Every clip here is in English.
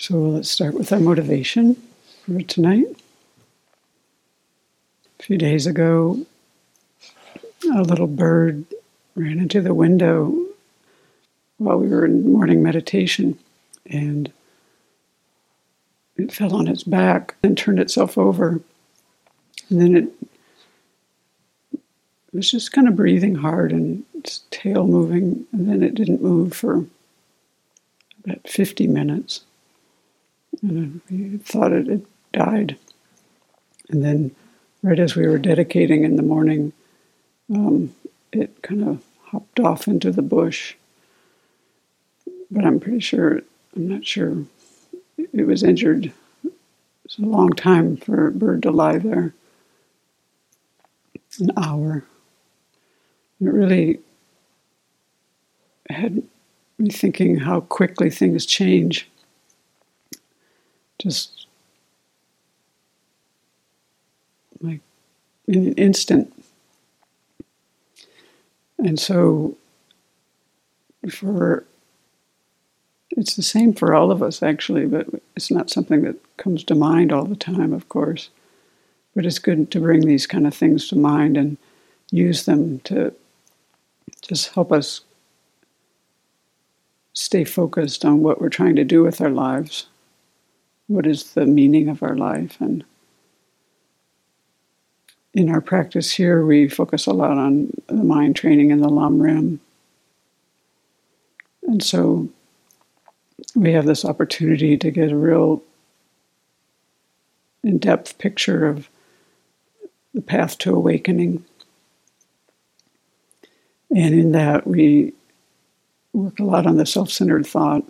So let's start with our motivation for tonight. A few days ago, a little bird ran into the window while we were in morning meditation and it fell on its back and turned itself over. And then it, was just kind of breathing hard and its tail moving, and then it didn't move for about 50 minutes. And we thought it had died. And then, right as we were dedicating in the morning, um, it kind of hopped off into the bush. But I'm pretty sure, I'm not sure, it was injured. It's a long time for a bird to lie there an hour. And It really had me thinking how quickly things change. Just like in an instant. And so, for it's the same for all of us, actually, but it's not something that comes to mind all the time, of course. But it's good to bring these kind of things to mind and use them to just help us stay focused on what we're trying to do with our lives. What is the meaning of our life? And in our practice here, we focus a lot on the mind training and the Lam Rim. And so we have this opportunity to get a real in depth picture of the path to awakening. And in that, we work a lot on the self centered thought,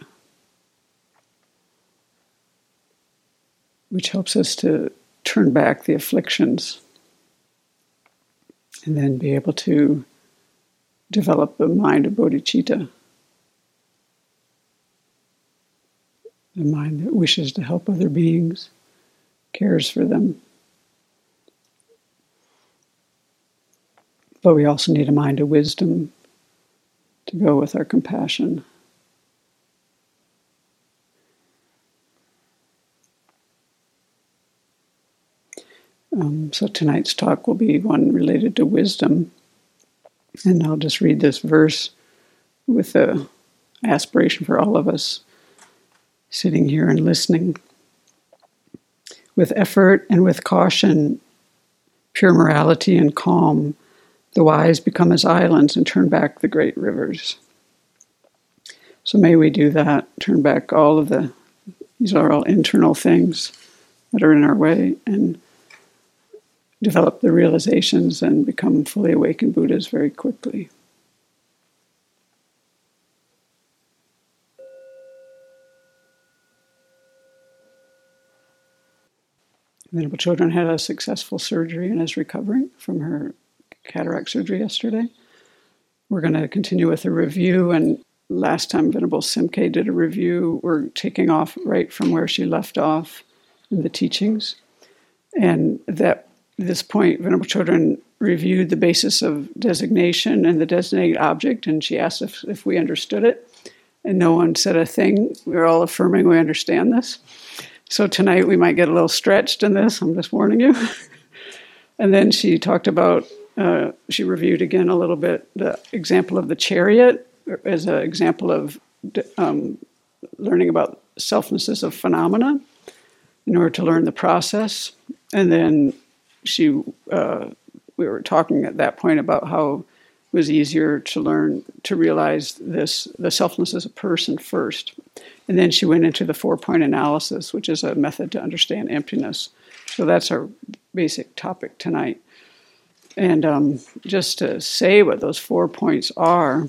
which helps us to turn back the afflictions and then be able to develop the mind of bodhicitta. The mind that wishes to help other beings, cares for them. But we also need a mind of wisdom to go with our compassion. Um, so tonight's talk will be one related to wisdom. And I'll just read this verse with a aspiration for all of us sitting here and listening. With effort and with caution, pure morality and calm the wise become as islands and turn back the great rivers. So may we do that, turn back all of the, these are all internal things that are in our way, and develop the realizations and become fully awakened Buddhas very quickly. Venerable Chodron had a successful surgery and is recovering from her cataract surgery yesterday. We're going to continue with a review, and last time Venerable Semkye did a review, we're taking off right from where she left off in the teachings. And that this point, Venerable Chodron reviewed the basis of designation and the designated object, and she asked if, if we understood it. And no one said a thing. We are all affirming we understand this. So tonight we might get a little stretched in this, I'm just warning you. and then she talked about uh, she reviewed again a little bit the example of the chariot as an example of um, learning about selflessness of phenomena in order to learn the process. And then she, uh, we were talking at that point about how it was easier to learn to realize this the selflessness of person first. And then she went into the four point analysis, which is a method to understand emptiness. So that's our basic topic tonight. And um, just to say what those four points are,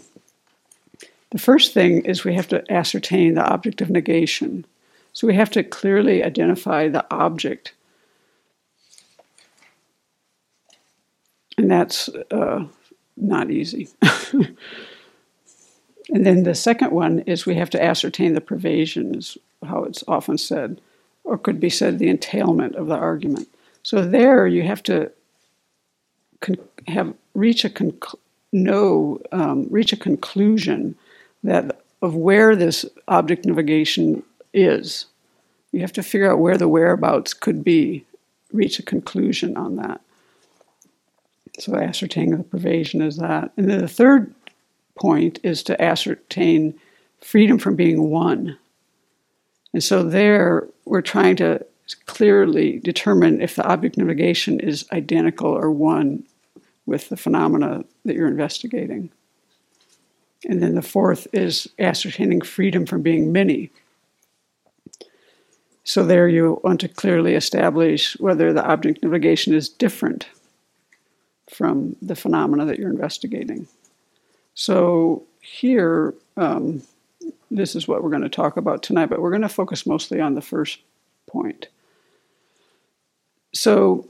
the first thing is we have to ascertain the object of negation. So we have to clearly identify the object. And that's uh, not easy. and then the second one is we have to ascertain the pervasion, is how it's often said, or could be said the entailment of the argument. So there you have to con- have reach a conc- know um, reach a conclusion that of where this object of negation is. You have to figure out where the whereabouts could be, reach a conclusion on that. So ascertaining the pervasion is that. And then the third point is to ascertain freedom from being one. And so there we're trying to clearly determine if the object of negation is identical or one with the phenomena that you're investigating. And then the fourth is ascertaining freedom from being many. So there you want to clearly establish whether the object of negation is different from the phenomena that you're investigating. So here, um, this is what we're going to talk about tonight, but we're going to focus mostly on the first point. So,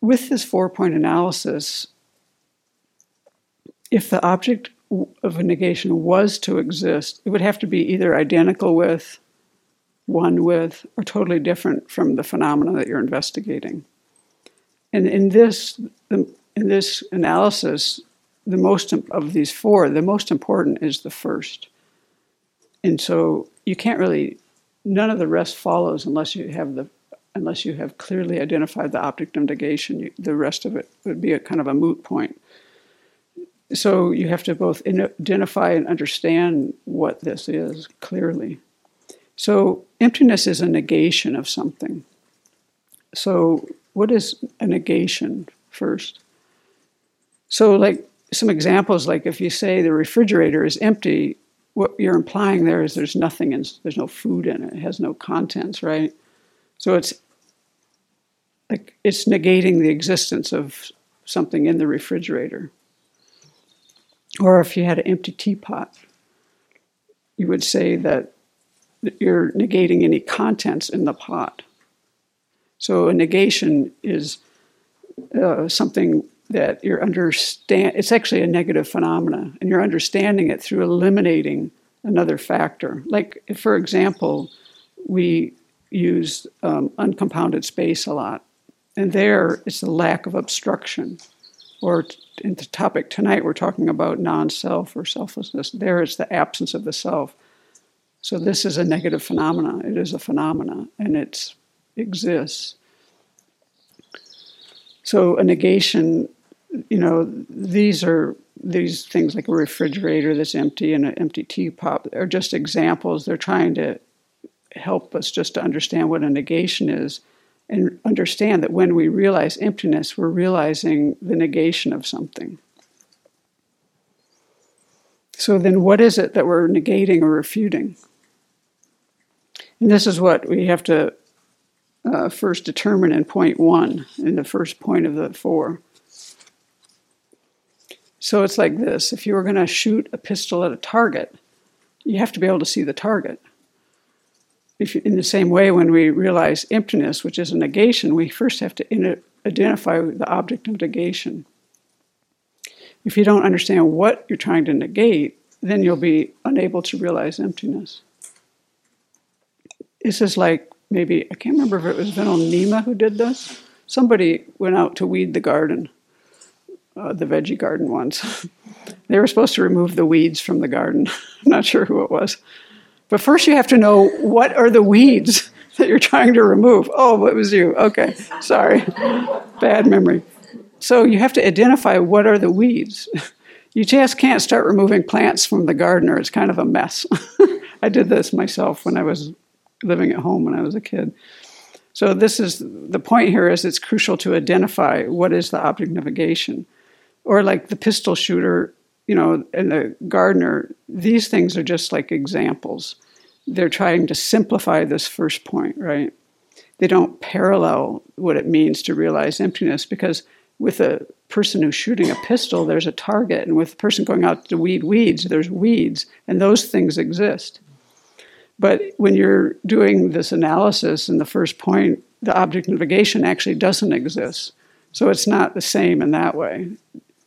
with this four point analysis, if the object of a negation was to exist, it would have to be either identical with, one with, or totally different from the phenomena that you're investigating. And in this, in this analysis, the most of these four, the most important is the first. And so you can't really, none of the rest follows unless you have the, unless you have clearly identified the object of negation. You, the rest of it would be a kind of a moot point. So you have to both identify and understand what this is clearly. So emptiness is a negation of something. So what is a negation first? So like some examples like if you say the refrigerator is empty, what you're implying there is there's nothing in there's no food in it. It has no contents, right? So it's like it's negating the existence of something in the refrigerator. Or if you had an empty teapot, you would say that you're negating any contents in the pot. So a negation is uh, something that you're understand it's actually a negative phenomena and you're understanding it through eliminating another factor. Like for example we use um, uncompounded space a lot and there it's the lack of obstruction. Or in the topic tonight we're talking about non-self or selflessness. There it's the absence of the self. So this is a negative phenomena. It is a phenomena and it exists. So a negation you know, these are these things like a refrigerator that's empty and an empty teapot are just examples. They're trying to help us just to understand what a negation is and understand that when we realize emptiness, we're realizing the negation of something. So then, what is it that we're negating or refuting? And this is what we have to uh, first determine in point one, in the first point of the four. So it's like this if you were going to shoot a pistol at a target, you have to be able to see the target. In the same way, when we realize emptiness, which is a negation, we first have to in- identify the object of negation. If you don't understand what you're trying to negate, then you'll be unable to realize emptiness. This is like maybe, I can't remember if it was Venerable Nyima who did this. Somebody went out to weed the garden uh, the veggie garden ones. they were supposed to remove the weeds from the garden. I'm not sure who it was. But first, you have to know what are the weeds that you're trying to remove. Oh, it was you. Okay, sorry. Bad memory. So you have to identify what are the weeds. You just can't start removing plants from the garden, or it's kind of a mess. I did this myself when I was living at home when I was a kid. So this is the point here is it's crucial to identify what is the object of negation or like the pistol shooter, you know, and the gardener, these things are just like examples. They're trying to simplify this first point, right? They don't parallel what it means to realize emptiness because with a person who's shooting a pistol, there's a target, and with a person going out to weed weeds, there's weeds, and those things exist. But when you're doing this analysis in the first point, the object of negation actually doesn't exist. So it's not the same in that way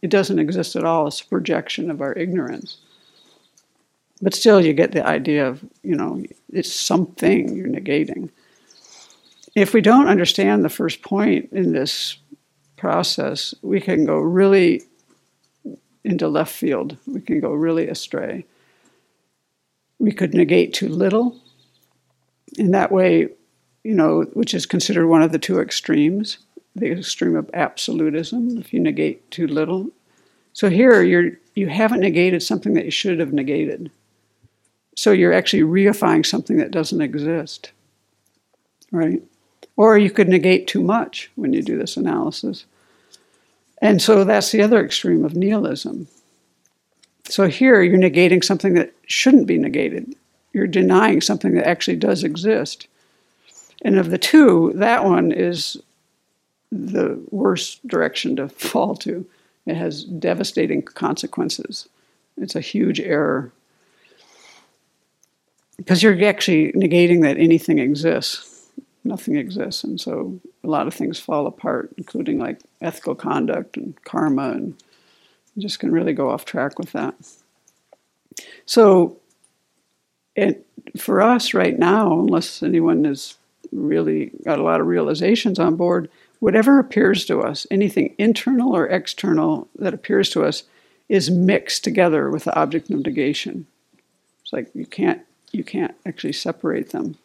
it doesn't exist at all. It's a projection of our ignorance. But still, you get the idea of, you know, it's something you're negating. If we don't understand the first point in this process, we can go really into left field. We can go really astray. We could negate too little, In that way, you know, which is considered one of the two extremes, the extreme of absolutism, if you negate too little. So here you're you haven't negated something that you should have negated. So you're actually reifying something that doesn't exist. Right? Or you could negate too much when you do this analysis. And so that's the other extreme of nihilism. So here you're negating something that shouldn't be negated. You're denying something that actually does exist. And of the two, that one is the worst direction to fall to. It has devastating consequences. It's a huge error. Because you're actually negating that anything exists. Nothing exists. And so a lot of things fall apart, including like ethical conduct and karma, and you just can really go off track with that. So, it, for us right now, unless anyone has really got a lot of realizations on board, whatever appears to us, anything internal or external that appears to us, is mixed together with the object of negation. It's like you can't you can't actually separate them.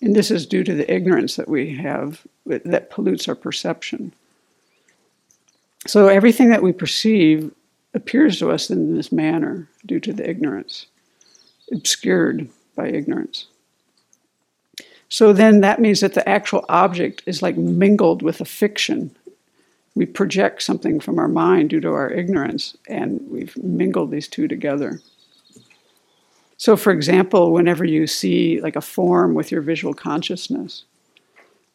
And this is due to the ignorance that we have that pollutes our perception. So everything that we perceive appears to us in this manner due to the ignorance, obscured by ignorance. So then that means that the actual object is like mingled with a fiction. We project something from our mind due to our ignorance, and we've mingled these two together. So, for example, whenever you see like a form with your visual consciousness,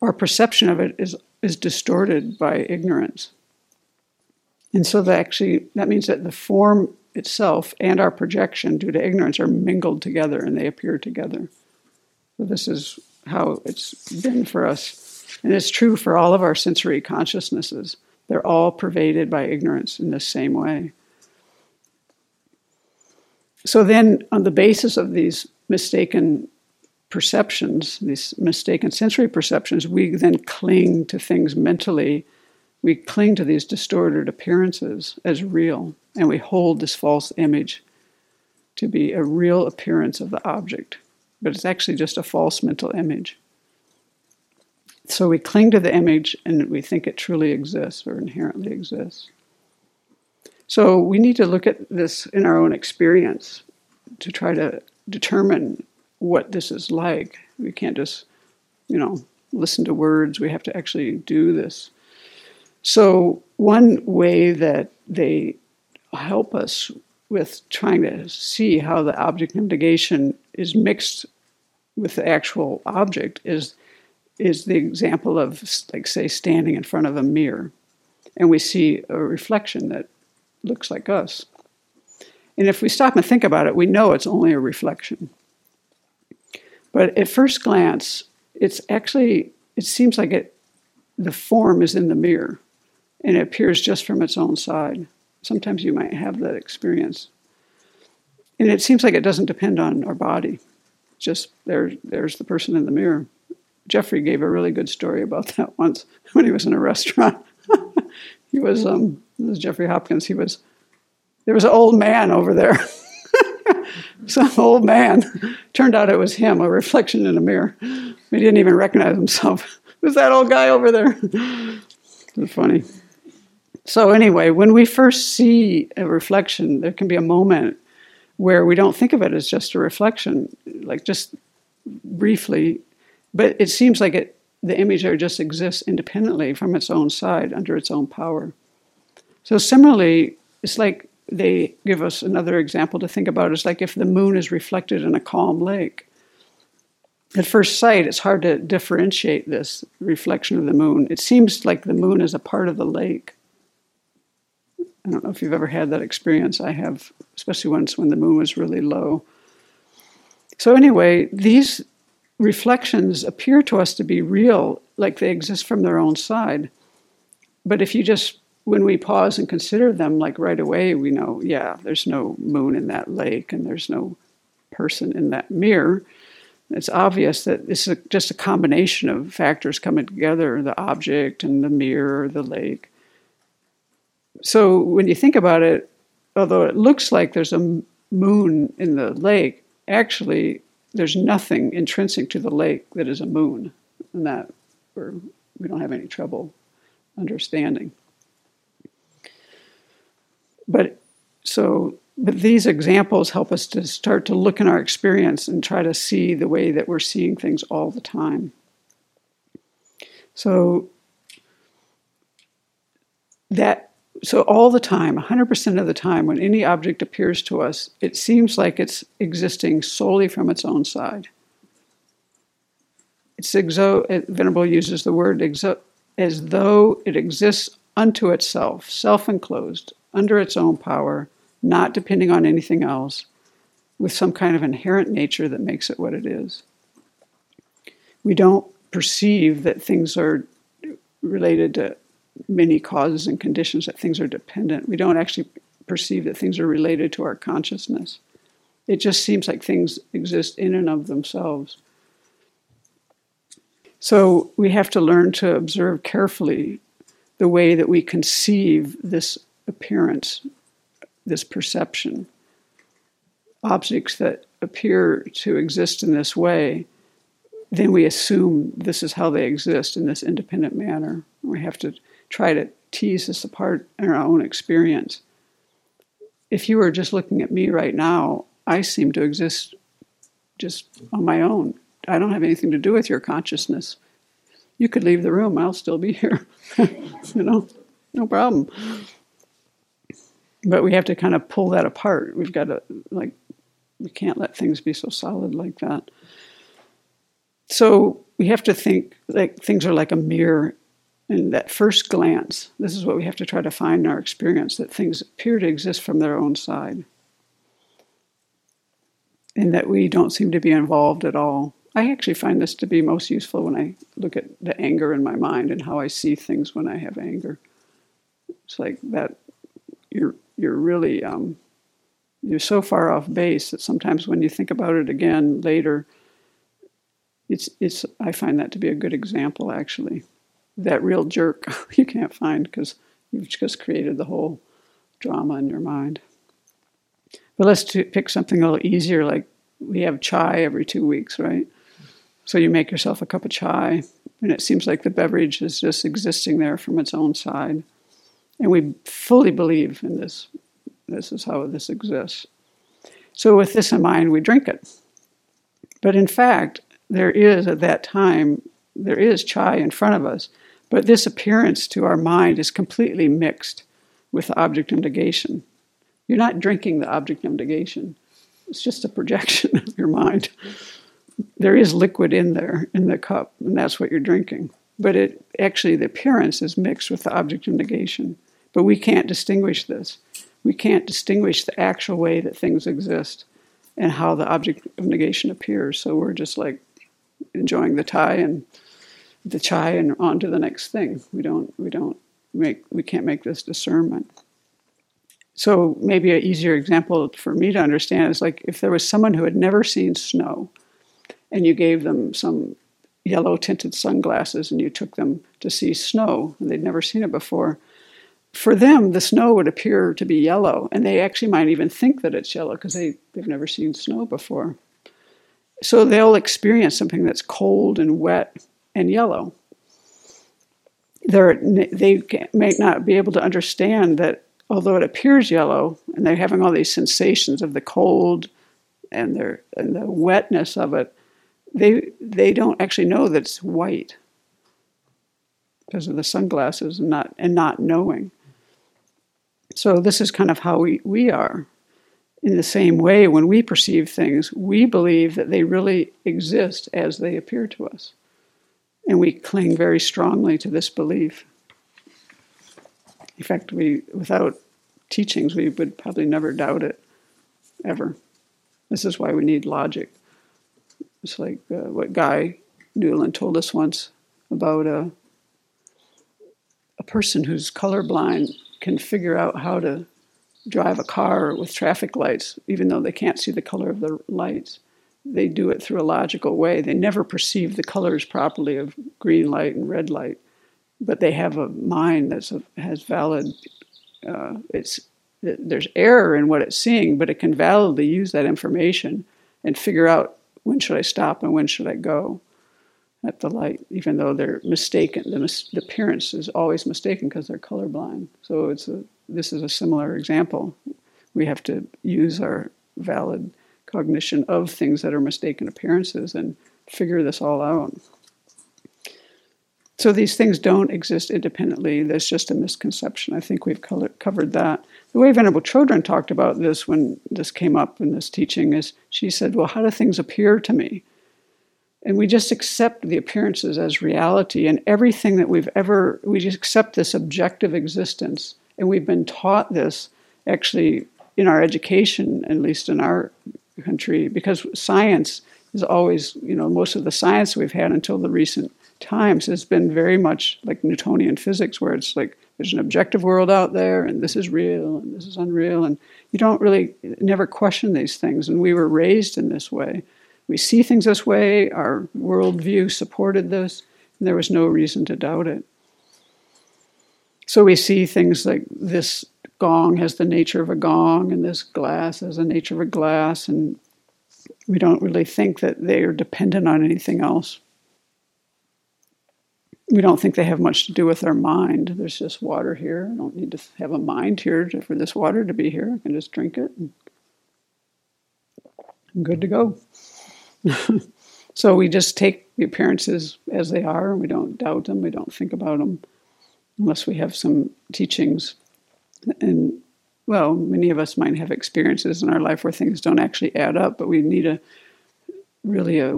our perception of it is, is distorted by ignorance. And so that actually that means that the form itself and our projection due to ignorance are mingled together and they appear together. So this is how it's been for us. And it's true for all of our sensory consciousnesses. They're all pervaded by ignorance in the same way. So then, on the basis of these mistaken perceptions, these mistaken sensory perceptions, we then cling to things mentally. We cling to these distorted appearances as real, and we hold this false image to be a real appearance of the object but it's actually just a false mental image. So we cling to the image and we think it truly exists or inherently exists. So we need to look at this in our own experience to try to determine what this is like. We can't just, you know, listen to words, we have to actually do this. So, one way that they help us with trying to see how the object of negation is mixed with the actual object is is the example of like say standing in front of a mirror. And we see a reflection that looks like us. And if we stop and think about it we know it's only a reflection. But at first glance it's actually it seems like it the form is in the mirror and it appears just from its own side sometimes you might have that experience and it seems like it doesn't depend on our body just there, there's the person in the mirror. Jeffrey gave a really good story about that once when he was in a restaurant. he was, um, this is Jeffrey Hopkins. He was, there was an old man over there. Some old man. Turned out it was him, a reflection in a mirror. He didn't even recognize himself. It was that old guy over there? Funny. So anyway, when we first see a reflection, there can be a moment where we don't think of it as just a reflection, like just briefly, but it seems like it, the image there just exists independently from its own side under its own power. So similarly, it's like they give us another example to think about. It's like if the moon is reflected in a calm lake. At first sight, it's hard to differentiate this reflection of the moon. It seems like the moon is a part of the lake. I don't know if you've ever had that experience. I have, especially once when the moon was really low. So, anyway, these reflections appear to us to be real, like they exist from their own side. But if you just, when we pause and consider them, like right away, we know, yeah, there's no moon in that lake and there's no person in that mirror. It's obvious that this is just a combination of factors coming together the object and the mirror, the lake. So when you think about it, although it looks like there's a moon in the lake, actually there's nothing intrinsic to the lake that is a moon, and that we're, we don't have any trouble understanding. But so, but these examples help us to start to look in our experience and try to see the way that we're seeing things all the time. So that so all the time 100% of the time when any object appears to us it seems like it's existing solely from its own side. It's exo venerable uses the word exo as though it exists unto itself self-enclosed under its own power not depending on anything else with some kind of inherent nature that makes it what it is. We don't perceive that things are related to many causes and conditions that things are dependent. We don't actually perceive that things are related to our consciousness. It just seems like things exist in and of themselves. So we have to learn to observe carefully the way that we conceive this appearance, this perception. Objects that appear to exist in this way, then we assume this is how they exist in this independent manner. We have to try to tease this apart in our own experience. If you were just looking at me right now, I seem to exist just on my own. I don't have anything to do with your consciousness. You could leave the room, I'll still be here. you know, no problem. But we have to kind of pull that apart. We've got to, like, we can't let things be so solid like that. So we have to think like things are like a mirror in that first glance, this is what we have to try to find in our experience that things appear to exist from their own side. And that we don't seem to be involved at all. I actually find this to be most useful when I look at the anger in my mind and how I see things when I have anger. It's like that you're you're really um, you're so far off base that sometimes when you think about it again later, it's it's I find that to be a good example actually that real jerk you can't find because you've just created the whole drama in your mind. But let's t- pick something a little easier, like we have chai every two weeks, right? So you make yourself a cup of chai, and it seems like the beverage is just existing there from its own side. And we fully believe in this. This is how this exists. So, with this in mind, we drink it. But in fact, there is at that time, there is chai in front of us, but this appearance to our mind is completely mixed with the object of negation. You're not drinking the object of negation, it's just a projection of your mind. There is liquid in there in the cup, and that's what you're drinking. But it actually, the appearance is mixed with the object of negation. But we can't distinguish this. We can't distinguish the actual way that things exist and how the object of negation appears. So we're just like enjoying the tie and the chai and on to the next thing. We don't we don't make we can't make this discernment. So maybe an easier example for me to understand is like if there was someone who had never seen snow and you gave them some yellow tinted sunglasses and you took them to see snow and they'd never seen it before for them the snow would appear to be yellow and they actually might even think that it's yellow because they, they've never seen snow before so they'll experience something that's cold and wet and yellow. They're, they may not be able to understand that although it appears yellow and they're having all these sensations of the cold and, their, and the wetness of it, they, they don't actually know that it's white because of the sunglasses and not, and not knowing. So, this is kind of how we, we are. In the same way, when we perceive things, we believe that they really exist as they appear to us. And we cling very strongly to this belief. In fact, we, without teachings, we would probably never doubt it, ever. This is why we need logic. It's like uh, what Guy Newland told us once about a, a person who's colorblind can figure out how to drive a car with traffic lights, even though they can't see the color of the lights they do it through a logical way. They never perceive the colors properly of green light and red light, but they have a mind that has valid. Uh, it's there's error in what it's seeing, but it can validly use that information and figure out when should I stop and when should I go at the light, even though they're mistaken. The, mis- the appearance is always mistaken because they're colorblind. So it's a, this is a similar example. We have to use our valid cognition of things that are mistaken appearances and figure this all out. So these things don't exist independently. There's just a misconception. I think we've covered that. The way Venerable Chodron talked about this when this came up in this teaching is she said, Well, how do things appear to me? And we just accept the appearances as reality and everything that we've ever, we just accept this objective existence. And we've been taught this actually in our education, at least in our country, because science is always, you know, most of the science we've had until the recent times has been very much like Newtonian physics, where it's like there's an objective world out there, and this is real, and this is unreal, and you don't really never question these things. And we were raised in this way. We see things this way. Our worldview supported this, and there was no reason to doubt it. So we see things like this gong has the nature of a gong, and this glass has the nature of a glass, and we don't really think that they are dependent on anything else we don't think they have much to do with our mind. There's just water here. I don't need to have a mind here to, for this water to be here. I can just drink it. And I'm good to go. so we just take the appearances as they are, and we don't doubt them. We don't think about them unless we have some teachings. And well, many of us might have experiences in our life where things don't actually add up, but we need a really a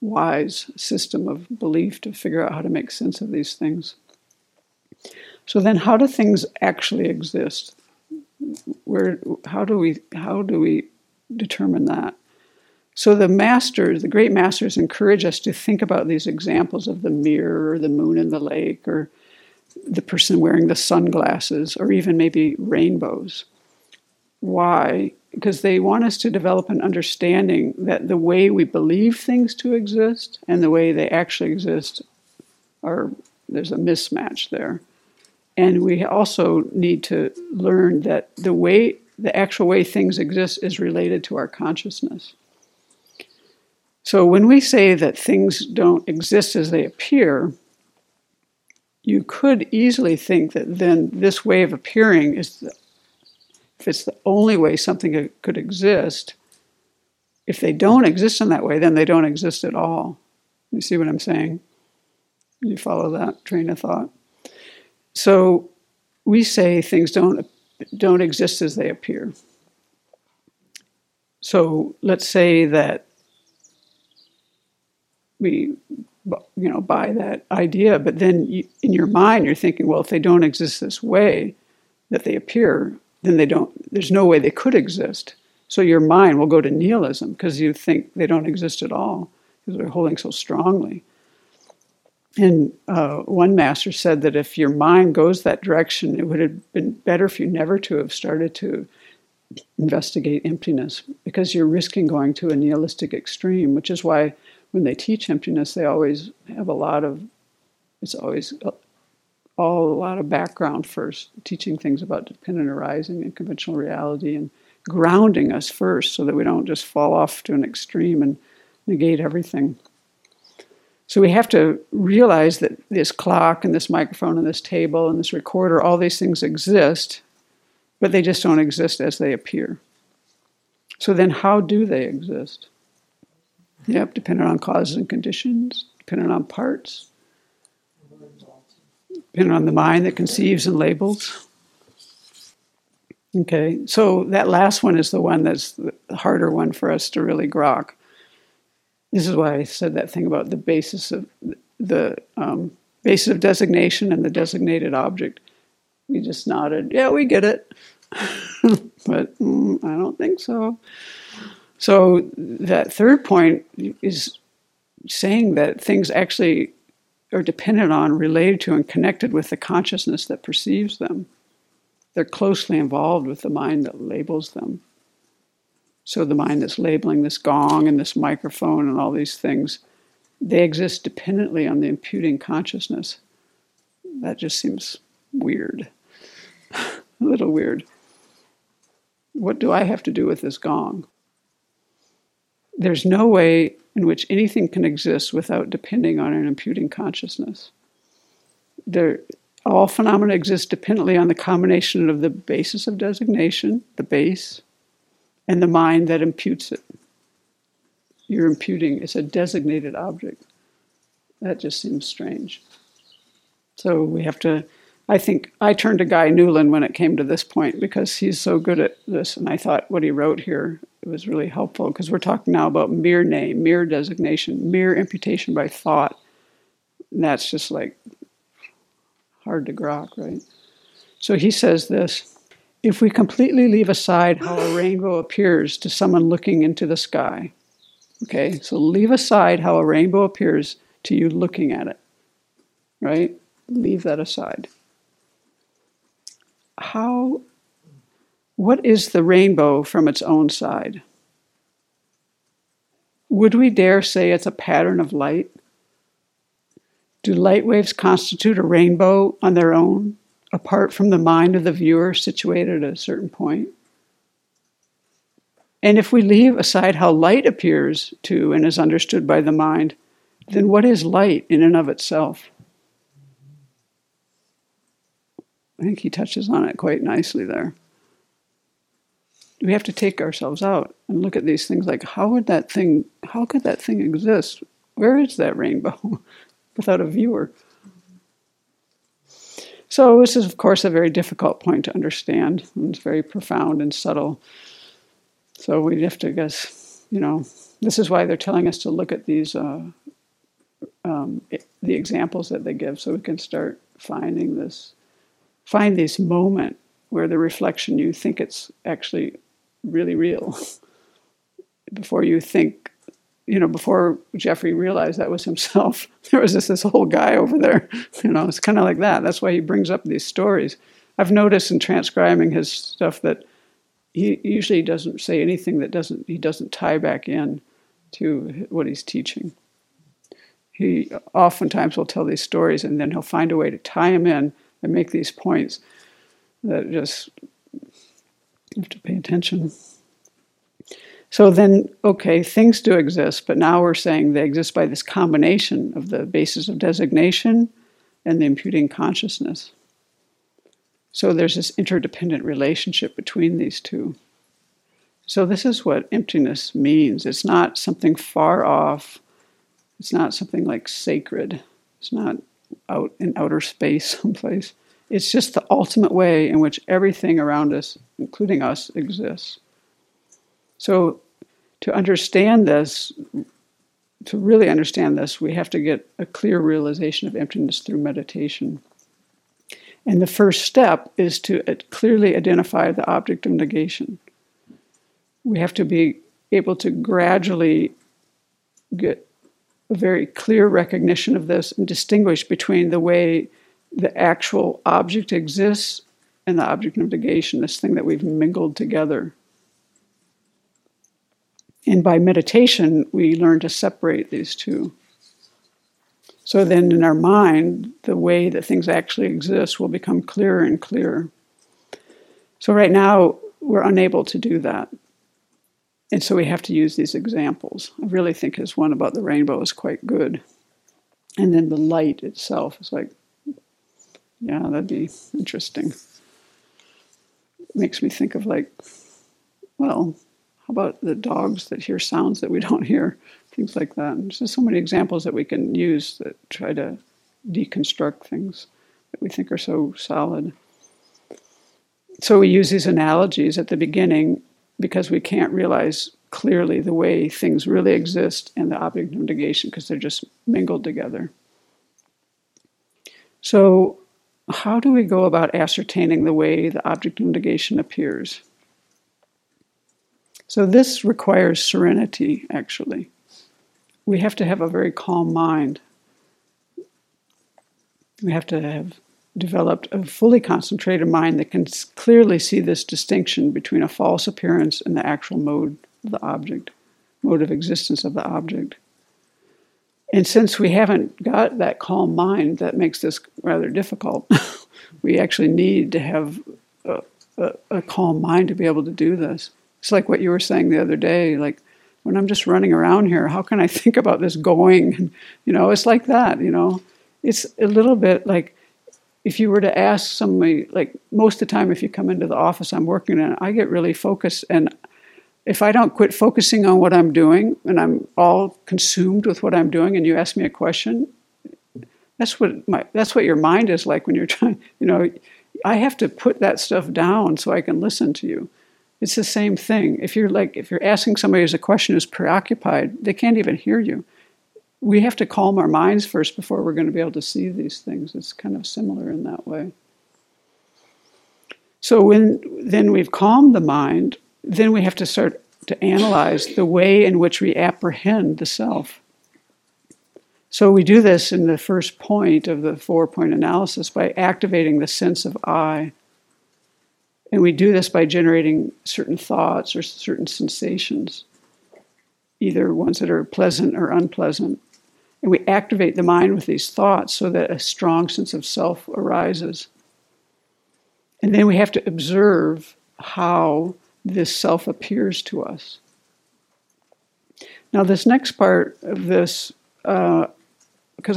wise system of belief to figure out how to make sense of these things. So then how do things actually exist? Where how do we how do we determine that? So the masters, the great masters encourage us to think about these examples of the mirror or the moon in the lake or the person wearing the sunglasses or even maybe rainbows. Why? because they want us to develop an understanding that the way we believe things to exist and the way they actually exist are there's a mismatch there. And we also need to learn that the way the actual way things exist is related to our consciousness. So when we say that things don't exist as they appear, you could easily think that then this way of appearing is the if it's the only way something could exist, if they don't exist in that way, then they don't exist at all. You see what I'm saying? You follow that train of thought? So we say things don't don't exist as they appear. So let's say that we you know by that idea but then you, in your mind you're thinking well if they don't exist this way that they appear then they don't, there's no way they could exist. So your mind will go to nihilism because you think they don't exist at all because they're holding so strongly. And uh, one master said that if your mind goes that direction, it would have been better for you never to have started to investigate emptiness because you're risking going to a nihilistic extreme, which is why when they teach emptiness, they always have a lot of, it's always uh, all a lot of background first, teaching things about dependent arising and conventional reality and grounding us first so that we don't just fall off to an extreme and negate everything. So we have to realize that this clock and this microphone and this table and this recorder, all these things exist, but they just don't exist as they appear. So then, how do they exist? Yep, dependent on causes and conditions, dependent on parts, depending on the mind that conceives and labels. Okay, so that last one is the one that's the harder one for us to really grok. This is why I said that thing about the basis of the um, basis of designation and the designated object. We just nodded, yeah, we get it, but mm, I don't think so. So that third point is saying that things actually are dependent on, related to, and connected with the consciousness that perceives them. They're closely involved with the mind that labels them. So the mind that's labeling this gong and this microphone and all these things, they exist dependently on the imputing consciousness. That just seems weird. a little weird. What do I have to do with this gong? There's no way in which anything can exist without depending on an imputing consciousness. There, all phenomena exist dependently on the combination of the basis of designation, the base, and the mind that imputes it. You're imputing, it's a designated object. That just seems strange. So we have to, I think, I turned to Guy Newland when it came to this point because he's so good at this. And I thought what he wrote here was really helpful because we're talking now about mere name, mere designation, mere imputation by thought. And that's just like hard to grok, right? So he says this if we completely leave aside how a rainbow appears to someone looking into the sky, okay, so leave aside how a rainbow appears to you looking at it, right? Leave that aside. How, what is the rainbow from its own side? Would we dare say it's a pattern of light? Do light waves constitute a rainbow on their own, apart from the mind of the viewer situated at a certain point? And if we leave aside how light appears to and is understood by the mind, then what is light in and of itself? I think he touches on it quite nicely there. We have to take ourselves out and look at these things like how would that thing how could that thing exist? Where is that rainbow? without a viewer. So, this is, of course, a very difficult point to understand. It's very profound and subtle. So, we have to guess, you know, this is why they're telling us to look at these, uh, um, the examples that they give, so we can start finding this, find this moment where the reflection you think it's actually really real before you think you know, before Jeffrey realized that was himself, there was this, this whole guy over there. You know, it's kind of like that. That's why he brings up these stories. I've noticed in transcribing his stuff that he usually doesn't say anything that doesn't he doesn't tie back in to what he's teaching. He oftentimes will tell these stories and then he'll find a way to tie them in and make these points that just you have to pay attention. So then, okay, things do exist, but now we're saying they exist by this combination of the basis of designation and the imputing consciousness. So there's this interdependent relationship between these two. So this is what emptiness means. It's not something far off. It's not something like sacred. It's not out in outer space someplace. It's just the ultimate way in which everything around us, including us, exists. So, to understand this, to really understand this, we have to get a clear realization of emptiness through meditation. And the first step is to uh, clearly identify the object of negation. We have to be able to gradually get a very clear recognition of this and distinguish between the way the actual object exists and the object of negation, this thing that we've mingled together. And by meditation, we learn to separate these two. So then, in our mind, the way that things actually exist will become clearer and clearer. So, right now, we're unable to do that. And so, we have to use these examples. I really think his one about the rainbow is quite good. And then the light itself is like, yeah, that'd be interesting. It makes me think of like, well, how about the dogs that hear sounds that we don't hear? Things like that. And there's just so many examples that we can use that try to deconstruct things that we think are so solid. So we use these analogies at the beginning because we can't realize clearly the way things really exist and the object of negation because they're just mingled together. So, how do we go about ascertaining the way the object of negation appears? So this requires serenity, actually. We have to have a very calm mind. We have to have developed a fully concentrated mind that can clearly see this distinction between a false appearance and the actual mode of the object, mode of existence of the object. And since we haven't got that calm mind, that makes this rather difficult. we actually need to have a, a, a calm mind to be able to do this. It's like what you were saying the other day, like when I'm just running around here, how can I think about this going? You know, it's like that, you know. It's a little bit like if you were to ask somebody, like most of the time, if you come into the office I'm working in, I get really focused. And if I don't quit focusing on what I'm doing and I'm all consumed with what I'm doing, and you ask me a question, that's what my that's what your mind is like when you're trying. You know, I have to put that stuff down so I can listen to you. It's the same thing. If you're like if you're asking somebody who's a question who's preoccupied, they can't even hear you. We have to calm our minds first before we're going to be able to see these things. It's kind of similar in that way. So when then we've calmed the mind, then we have to start to analyze the way in which we apprehend the self. So we do this in the first point of the four point analysis by activating the sense of I. And we do this by generating certain thoughts or certain sensations, either ones that are pleasant or unpleasant. And we activate the mind with these thoughts so that a strong sense of self arises. And then we have to observe how this self appears to us. Now, this next part of this, because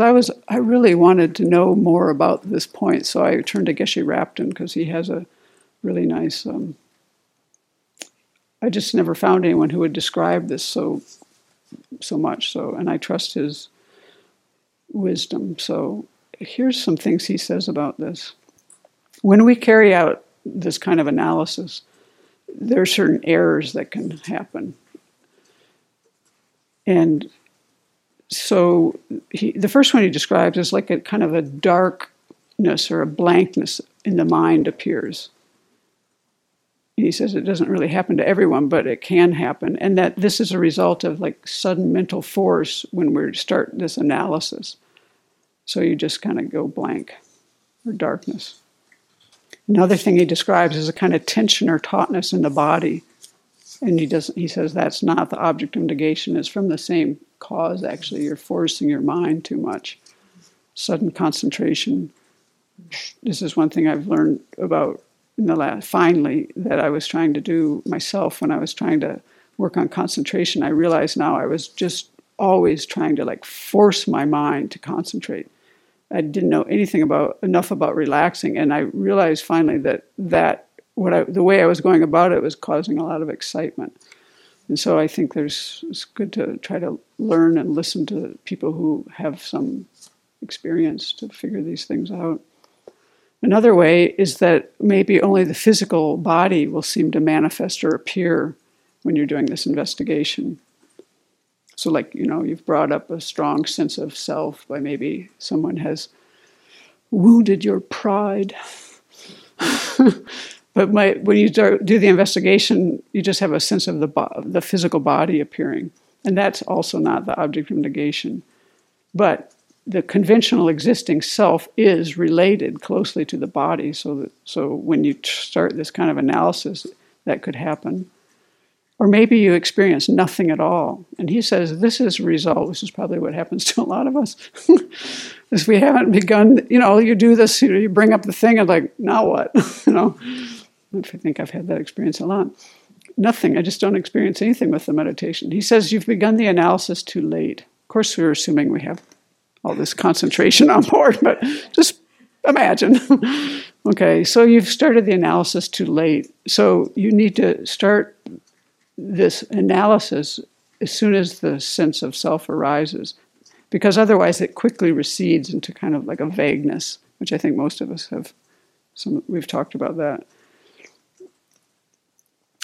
uh, I was, I really wanted to know more about this point, so I turned to Geshe Rabten because he has a really nice. Um, I just never found anyone who would describe this so, so much. So, and I trust his wisdom. So, here's some things he says about this. When we carry out this kind of analysis, there are certain errors that can happen. And so he, the first one he describes is like a kind of a darkness or a blankness in the mind appears. He says it doesn't really happen to everyone, but it can happen, and that this is a result of like sudden mental force when we start this analysis. So you just kind of go blank or darkness. Another thing he describes is a kind of tension or tautness in the body. And he doesn't he says that's not the object of negation, it's from the same cause actually. You're forcing your mind too much. Sudden concentration. This is one thing I've learned about in the last finally that I was trying to do myself when I was trying to work on concentration. I realized now I was just always trying to like force my mind to concentrate I didn't know anything about enough about relaxing, and I realized finally that that what I, the way I was going about it was causing a lot of excitement. And so I think there's it's good to try to learn and listen to people who have some experience to figure these things out. Another way is that maybe only the physical body will seem to manifest or appear when you're doing this investigation. So, like, you know, you've brought up a strong sense of self by maybe someone has wounded your pride. but my, when you do the investigation, you just have a sense of the, the physical body appearing. And that's also not the object of negation. But the conventional existing self is related closely to the body. So, that, so when you start this kind of analysis, that could happen. Or maybe you experience nothing at all. And he says this is a result, this is probably what happens to a lot of us. is we haven't begun, you know, you do this, you, you bring up the thing and like, now what? you know, I think I've had that experience a lot. Nothing, I just don't experience anything with the meditation. He says you've begun the analysis too late. Of course, we're assuming we have all this concentration on board, but just imagine. okay, so you've started the analysis too late. So you need to start this analysis as soon as the sense of self arises, because otherwise it quickly recedes into kind of like a vagueness, which I think most of us have. Some we've talked about that.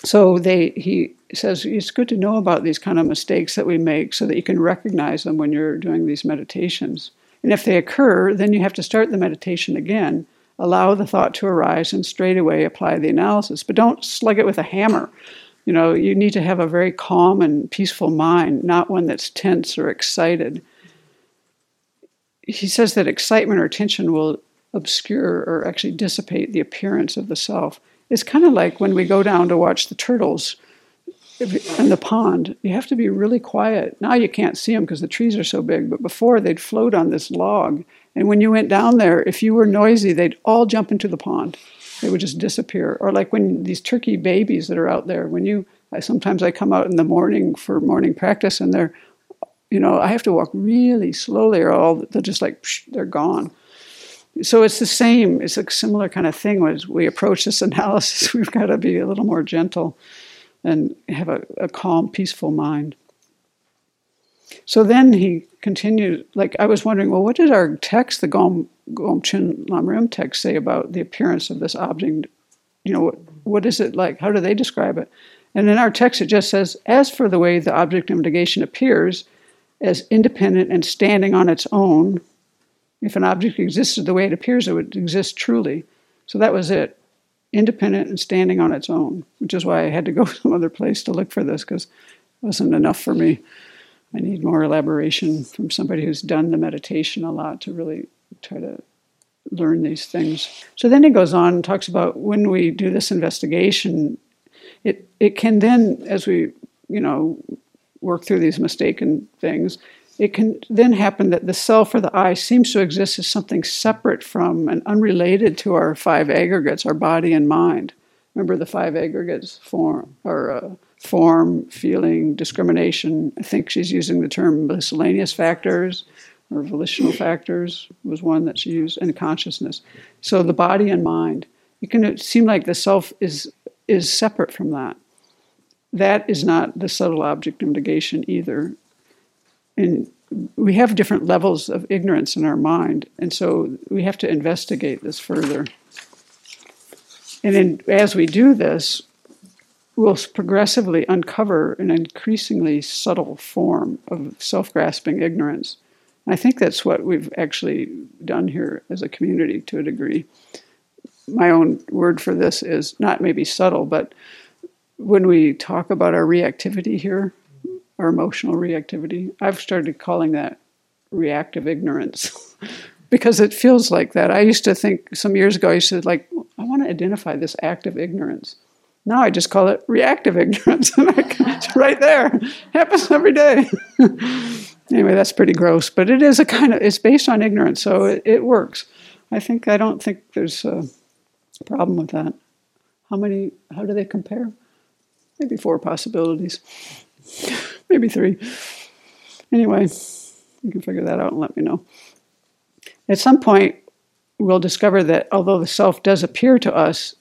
So they he says it's good to know about these kind of mistakes that we make so that you can recognize them when you're doing these meditations. And if they occur, then you have to start the meditation again. Allow the thought to arise and straight away apply the analysis. But don't slug it with a hammer you know, you need to have a very calm and peaceful mind, not one that's tense or excited. He says that excitement or tension will obscure or actually dissipate the appearance of the self. It's kind of like when we go down to watch the turtles in the pond. You have to be really quiet. Now you can't see them because the trees are so big, but before they'd float on this log. And when you went down there, if you were noisy, they'd all jump into the pond they would just disappear. Or like when these turkey babies that are out there, when you, I, sometimes I come out in the morning for morning practice and they're, you know, I have to walk really slowly or all they're just like, psh, they're gone. So it's the same, it's a similar kind of thing as we approach this analysis. We've got to be a little more gentle and have a, a calm, peaceful mind. So then he continued, like I was wondering, well, what did our text, the Gom, Gomchen Lamrim text, say about the appearance of this object? You know, what, what is it like? How do they describe it? And in our text, it just says, as for the way the object of negation appears as independent and standing on its own, if an object existed the way it appears, it would exist truly. So that was it independent and standing on its own, which is why I had to go some other place to look for this because it wasn't enough for me. I need more elaboration from somebody who's done the meditation a lot to really try to learn these things. So then he goes on and talks about when we do this investigation, it it can then, as we you know work through these mistaken things, it can then happen that the self or the I seems to exist as something separate from and unrelated to our five aggregates, our body and mind. Remember the five aggregates form or uh, form, feeling, discrimination. I think she's using the term miscellaneous factors or volitional factors was one that she used, and consciousness. So the body and mind. It can seem like the self is is separate from that. That is not the subtle object of negation either and we have different levels of ignorance in our mind, and so we have to investigate this further. And in, as we do this, we'll progressively uncover an increasingly subtle form of self grasping ignorance. I think that's what we've actually done here as a community to a degree. My own word for this is not maybe subtle, but when we talk about our reactivity here, or emotional reactivity. I've started calling that reactive ignorance because it feels like that. I used to think some years ago, I used to like, I want to identify this active ignorance. Now I just call it reactive ignorance. it's right there. Happens every day. anyway, that's pretty gross, but it is a kind of, it's based on ignorance, so it, it works. I think, I don't think there's a problem with that. How many, how do they compare? Maybe four possibilities maybe three. Anyway, you can figure that out and let me know. At some point, we'll discover that although the self does appear to us,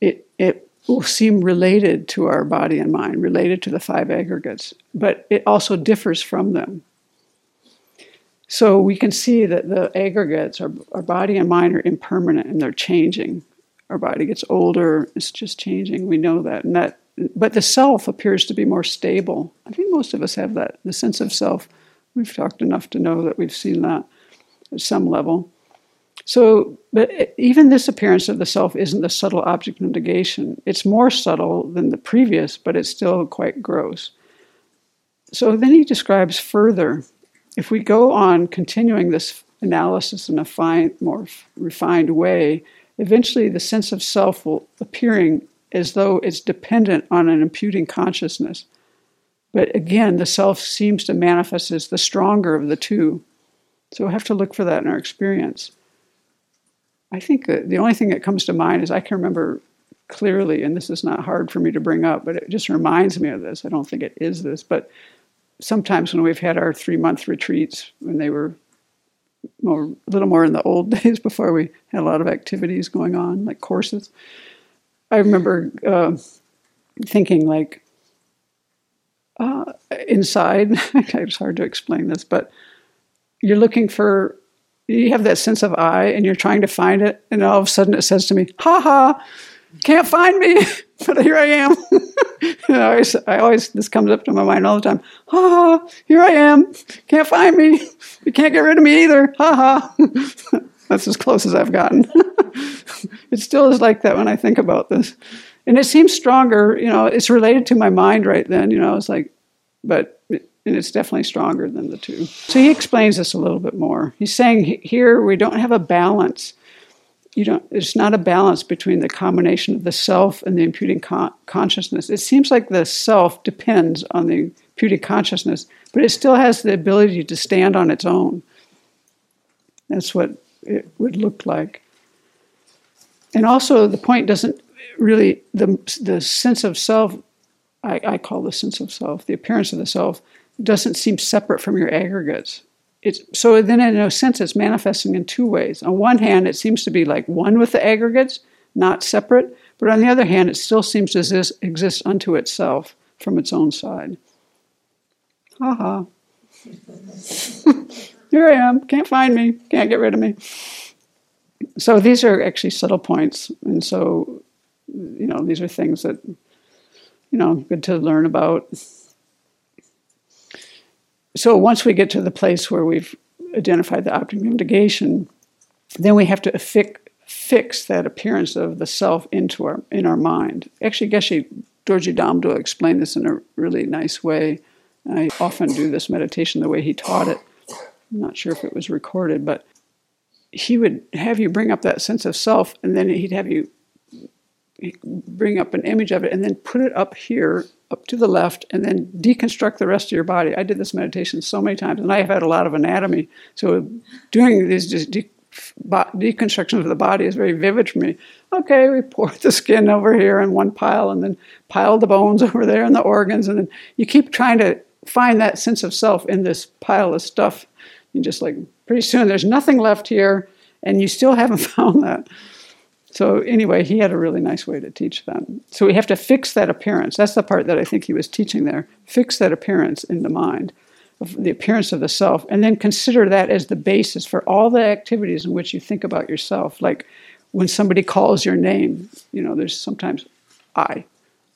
it, it will seem related to our body and mind, related to the five aggregates, but it also differs from them. So we can see that the aggregates, our, our body and mind, are impermanent and they're changing. Our body gets older, it's just changing. We know that. And that but the self appears to be more stable. I think most of us have that, the sense of self. We've talked enough to know that we've seen that at some level. So, but even this appearance of the self isn't the subtle object of negation. It's more subtle than the previous, but it's still quite gross. So then he describes further if we go on continuing this analysis in a fine, more refined way, eventually the sense of self will appearing as though it's dependent on an imputing consciousness. But again, the self seems to manifest as the stronger of the two. So we have to look for that in our experience. I think uh, the only thing that comes to mind is I can remember clearly, and this is not hard for me to bring up, but it just reminds me of this. I don't think it is this, but sometimes when we've had our three month retreats, when they were more, a little more in the old days before we had a lot of activities going on, like courses, I remember uh, thinking like uh, inside. it's hard to explain this, but you're looking for. You have that sense of I, and you're trying to find it, and all of a sudden it says to me, "Ha ha." Can't find me, but here I am. I, always, I always, this comes up to my mind all the time. Ha ha, here I am. Can't find me. You can't get rid of me either. Ha ha. That's as close as I've gotten. It still is like that when I think about this. And it seems stronger, you know, it's related to my mind right then, you know, it's like, but, and it's definitely stronger than the two. So he explains this a little bit more. He's saying here we don't have a balance. You don't, it's not a balance between the combination of the self and the imputing con- consciousness. It seems like the self depends on the imputing consciousness, but it still has the ability to stand on its own. That's what it would look like. And also, the point doesn't, really the the sense of self. I, I call the sense of self, the appearance of the self, doesn't seem separate from your aggregates. It's, so then, in a sense, it's manifesting in two ways. On one hand, it seems to be like one with the aggregates, not separate. But on the other hand, it still seems to exist, exist unto itself from its own side. Ha ha. Here I am. Can't find me. Can't get rid of me. So these are actually subtle points. And so, you know, these are things that, you know, good to learn about. So once we get to the place where we've identified the object of negation, then we have to fix, fix that appearance of the self into our in our mind. Actually, Geshe Dorji Damdul explained this in a really nice way. I often do this meditation the way he taught it. I'm not sure if it was recorded, but he would have you bring up that sense of self, and then he'd have you bring up an image of it, and then put it up here, up to the left, and then deconstruct the rest of your body. I did this meditation so many times, and I have had a lot of anatomy, so doing these de- deconstruction of the body is very vivid for me. Okay, we pour the skin over here in one pile, and then pile the bones over there and the organs, and then you keep trying to find that sense of self in this pile of stuff. You just like pretty soon there's nothing left here, and you still haven't found that. So anyway, he had a really nice way to teach that. So we have to fix that appearance. That's the part that I think he was teaching there. Fix that appearance in the mind, of the appearance of the self, and then consider that as the basis for all the activities in which you think about yourself. Like when somebody calls your name, you know, there's sometimes I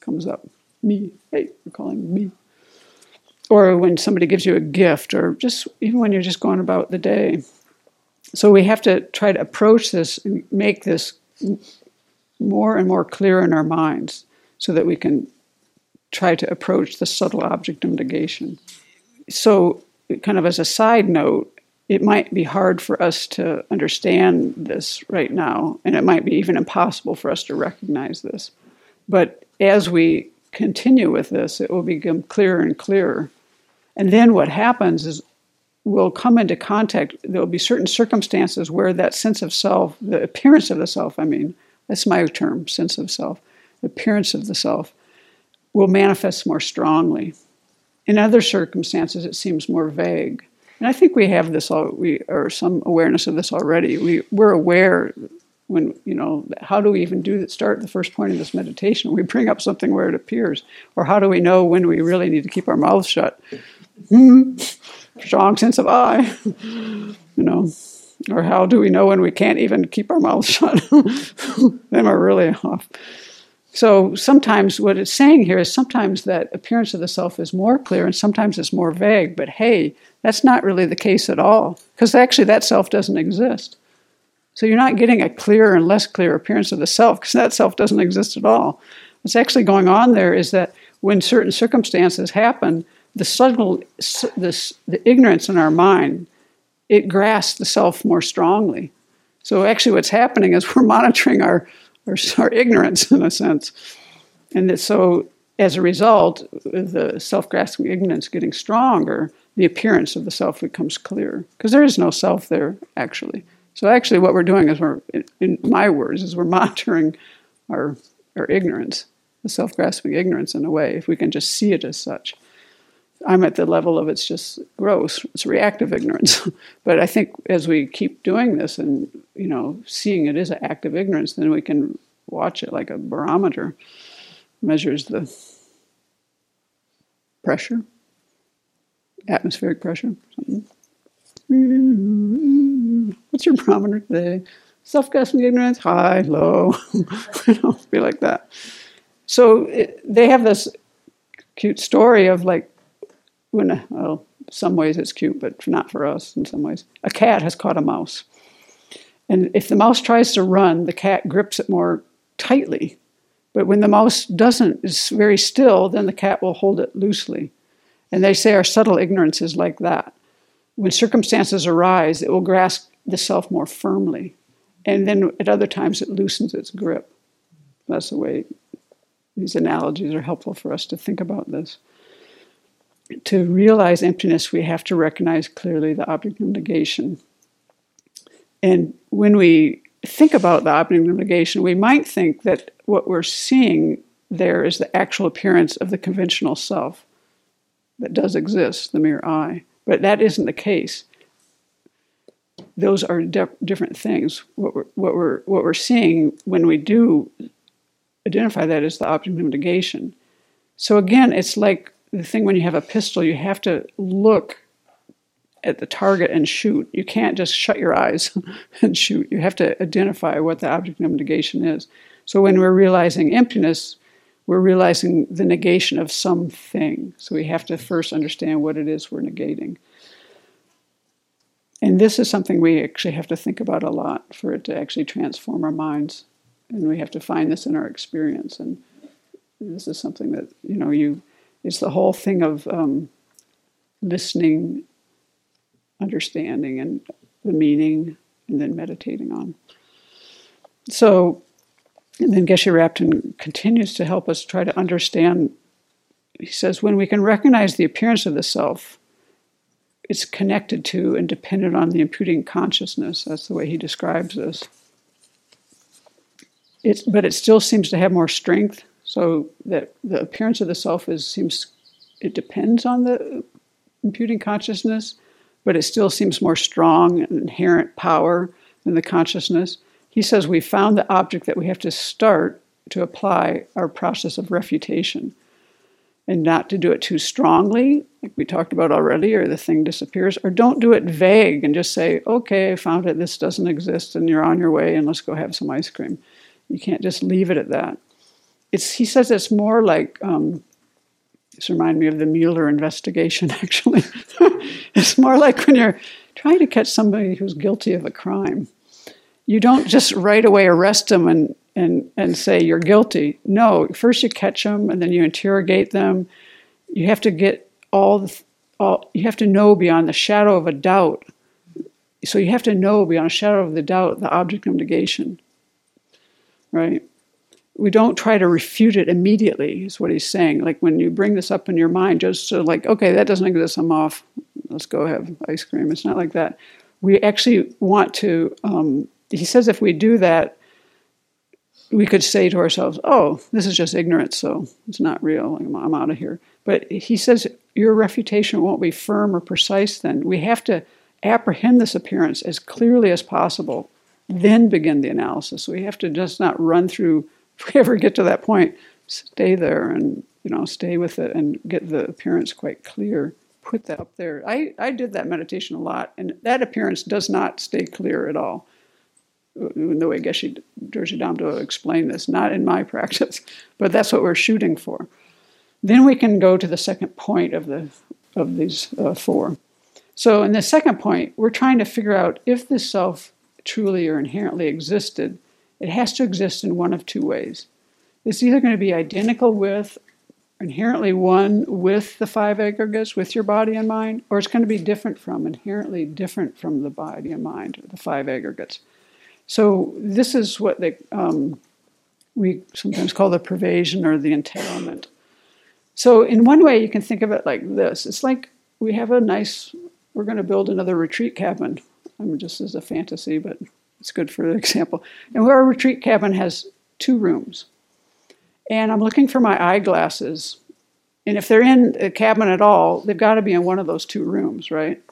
comes up, me. Hey, you're calling me or when somebody gives you a gift, or just even when you're just going about the day. So we have to try to approach this and make this more and more clear in our minds so that we can try to approach the subtle object of negation. So, kind of as a side note, it might be hard for us to understand this right now, and it might be even impossible for us to recognize this. But as we continue with this, it will become clearer and clearer and then what happens is we'll come into contact, there'll be certain circumstances where that sense of self, the appearance of the self, I mean, that's my term, sense of self, appearance of the self, will manifest more strongly. In other circumstances, it seems more vague. And I think we have this, all, we or some awareness of this already. We, we're aware when you know how do we even do that start the first point of this meditation we bring up something where it appears or how do we know when we really need to keep our mouths shut Mm-hmm. strong sense of I, you know. Or how do we know when we can't even keep our mouths shut? then we're really off. So sometimes what it's saying here is sometimes that appearance of the self is more clear and sometimes it's more vague. But hey, that's not really the case at all because actually that self doesn't exist. So you're not getting a clearer and less clear appearance of the self because that self doesn't exist at all. What's actually going on there is that when certain circumstances happen, the subtle, this, the ignorance in our mind, it grasps the self more strongly. So actually, what's happening is we're monitoring our, our, our ignorance in a sense, and so as a result, the self-grasping ignorance getting stronger, the appearance of the self becomes clearer because there is no self there actually. So actually, what we're doing is we're, in my words, is we're monitoring our our ignorance, the self-grasping ignorance in a way, if we can just see it as such. I'm at the level of it's just gross. It's reactive ignorance. but I think as we keep doing this and you know seeing it is an active ignorance, then we can watch it like a barometer measures the pressure, atmospheric pressure. Something. What's your barometer today? Self-grasping ignorance, high, low. you know, be like that. So it, they have this cute story of like when, uh, well, some ways it's cute, but not for us in some ways. A cat has caught a mouse. And if the mouse tries to run, the cat grips it more tightly. But when the mouse doesn't, is very still, then the cat will hold it loosely. And they say our subtle ignorance is like that. When circumstances arise, it will grasp the self more firmly. And then at other times, it loosens its grip. That's the way these analogies are helpful for us to think about this to realize emptiness, we have to recognize clearly the object of negation. And when we think about the object of negation, we might think that what we're seeing there is the actual appearance of the conventional self that does exist, the mere I. But that isn't the case. Those are de- different things. What we're, what, we're, what we're seeing when we do identify that as the object of negation. So again, it's like the thing when you have a pistol, you have to look at the target and shoot. You can't just shut your eyes and shoot. You have to identify what the object of negation is. So when we're realizing emptiness, we're realizing the negation of something. So we have to first understand what it is we're negating. And this is something we actually have to think about a lot for it to actually transform our minds. And we have to find this in our experience. And this is something that, you know, you, it's the whole thing of um, listening, understanding, and the meaning, and then meditating on. So and then Geshe Rabten continues to help us try to understand. He says, when we can recognize the appearance of the self, it's connected to and dependent on the imputing consciousness. That's the way he describes this. It's, but it still seems to have more strength, so that the appearance of the self is seems it depends on the imputing consciousness, but it still seems more strong and inherent power than the consciousness. He says we found the object that we have to start to apply our process of refutation and not to do it too strongly, like we talked about already, or the thing disappears, or don't do it vague and just say, okay, I found it, this doesn't exist, and you're on your way, and let's go have some ice cream. You can't just leave it at that. It's, he says it's more like, um, this reminds me of the Mueller investigation, actually. it's more like when you're trying to catch somebody who's guilty of a crime you don't just right away arrest them and, and, and say you're guilty. No, first you catch them and then you interrogate them. You have to get all the, all, you have to know beyond the shadow of a doubt. So you have to know beyond a shadow of the doubt the object of negation, right? We don't try to refute it immediately, is what he's saying. Like when you bring this up in your mind, just so like, okay, that doesn't exist, I'm off. Let's go have ice cream. It's not like that. We actually want to um, he says if we do that, we could say to ourselves, oh, this is just ignorance, so it's not real. I'm, I'm out of here. But he says your refutation won't be firm or precise then. We have to apprehend this appearance as clearly as possible, then begin the analysis. We have to just not run through, if we ever get to that point, stay there and you know stay with it and get the appearance quite clear put that up there i, I did that meditation a lot and that appearance does not stay clear at all In the way Geshe Dorji Damdul explained this, not in my practice, but that's what we're shooting for. Then we can go to the second point of the of these uh, four. So in the second point, we're trying to figure out if the self truly or inherently existed, it has to exist in one of two ways. It's either going to be identical with, inherently one with the five aggregates, with your body and mind, or it's going to be different from, inherently different from the body and mind, the five aggregates. So this is what they, um, we sometimes call the pervasion or the entailment. So in one way, you can think of it like this: it's like we have a nice, we're going to build another retreat cabin. I mean, just as a fantasy, but it's good for the example. And our retreat cabin has two rooms, and I'm looking for my eyeglasses. And if they're in a cabin at all, they've got to be in one of those two rooms, right?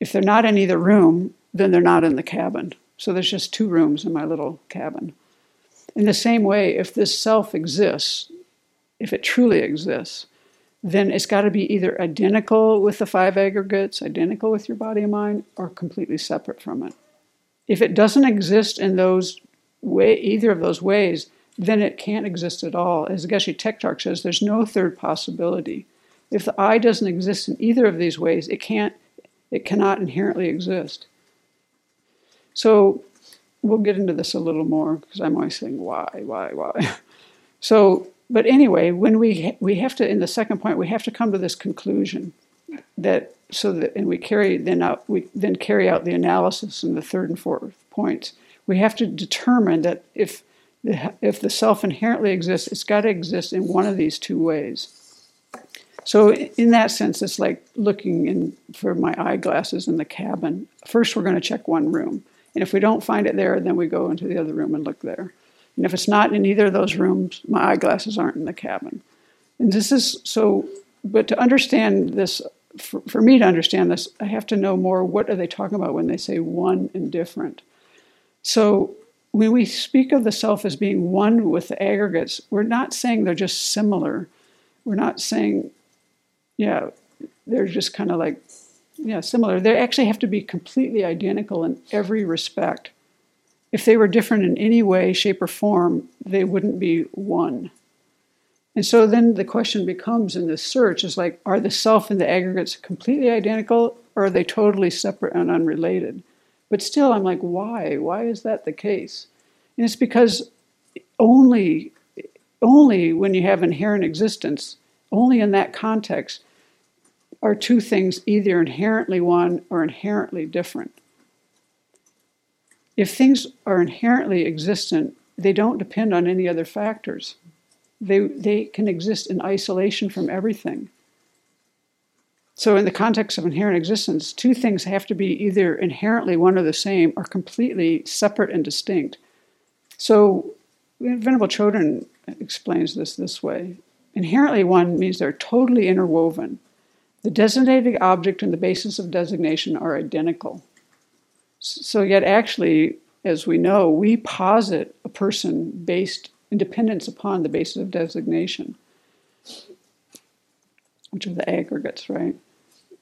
If they're not in either room, then they're not in the cabin. So there's just two rooms in my little cabin. In the same way, if this self exists, if it truly exists, then it's got to be either identical with the five aggregates, identical with your body and mind, or completely separate from it. If it doesn't exist in those way, either of those ways, then it can't exist at all. As Geshe Tektark says, there's no third possibility. If the I doesn't exist in either of these ways, it can't, it cannot inherently exist. So we'll get into this a little more because I'm always saying why, why, why. So, but anyway, when we we have to in the second point we have to come to this conclusion that so that and we carry then out we then carry out the analysis in the third and fourth points. We have to determine that if the, if the self inherently exists, it's got to exist in one of these two ways. So in that sense, it's like looking in for my eyeglasses in the cabin. First, we're going to check one room And if we don't find it there, then we go into the other room and look there. And if it's not in either of those rooms, my eyeglasses aren't in the cabin. And this is so, but to understand this, for, for me to understand this, I have to know more what are they talking about when they say one and different. So when we speak of the self as being one with the aggregates, we're not saying they're just similar. We're not saying, yeah, they're just kind of like, yeah, similar. They actually have to be completely identical in every respect. If they were different in any way, shape, or form, they wouldn't be one. And so then the question becomes in this search is like, are the self and the aggregates completely identical or are they totally separate and unrelated? But still, I'm like, why? Why is that the case? And it's because only, only when you have inherent existence, only in that context, are two things either inherently one or inherently different. If things are inherently existent, they don't depend on any other factors. They, they can exist in isolation from everything. So, in the context of inherent existence, two things have to be either inherently one or the same or completely separate and distinct. So, Venerable Chodron explains this this way Inherently one means they're totally interwoven. The designated object and the basis of designation are identical. So, yet actually, as we know, we posit a person based independence upon the basis of designation, which are the aggregates, right?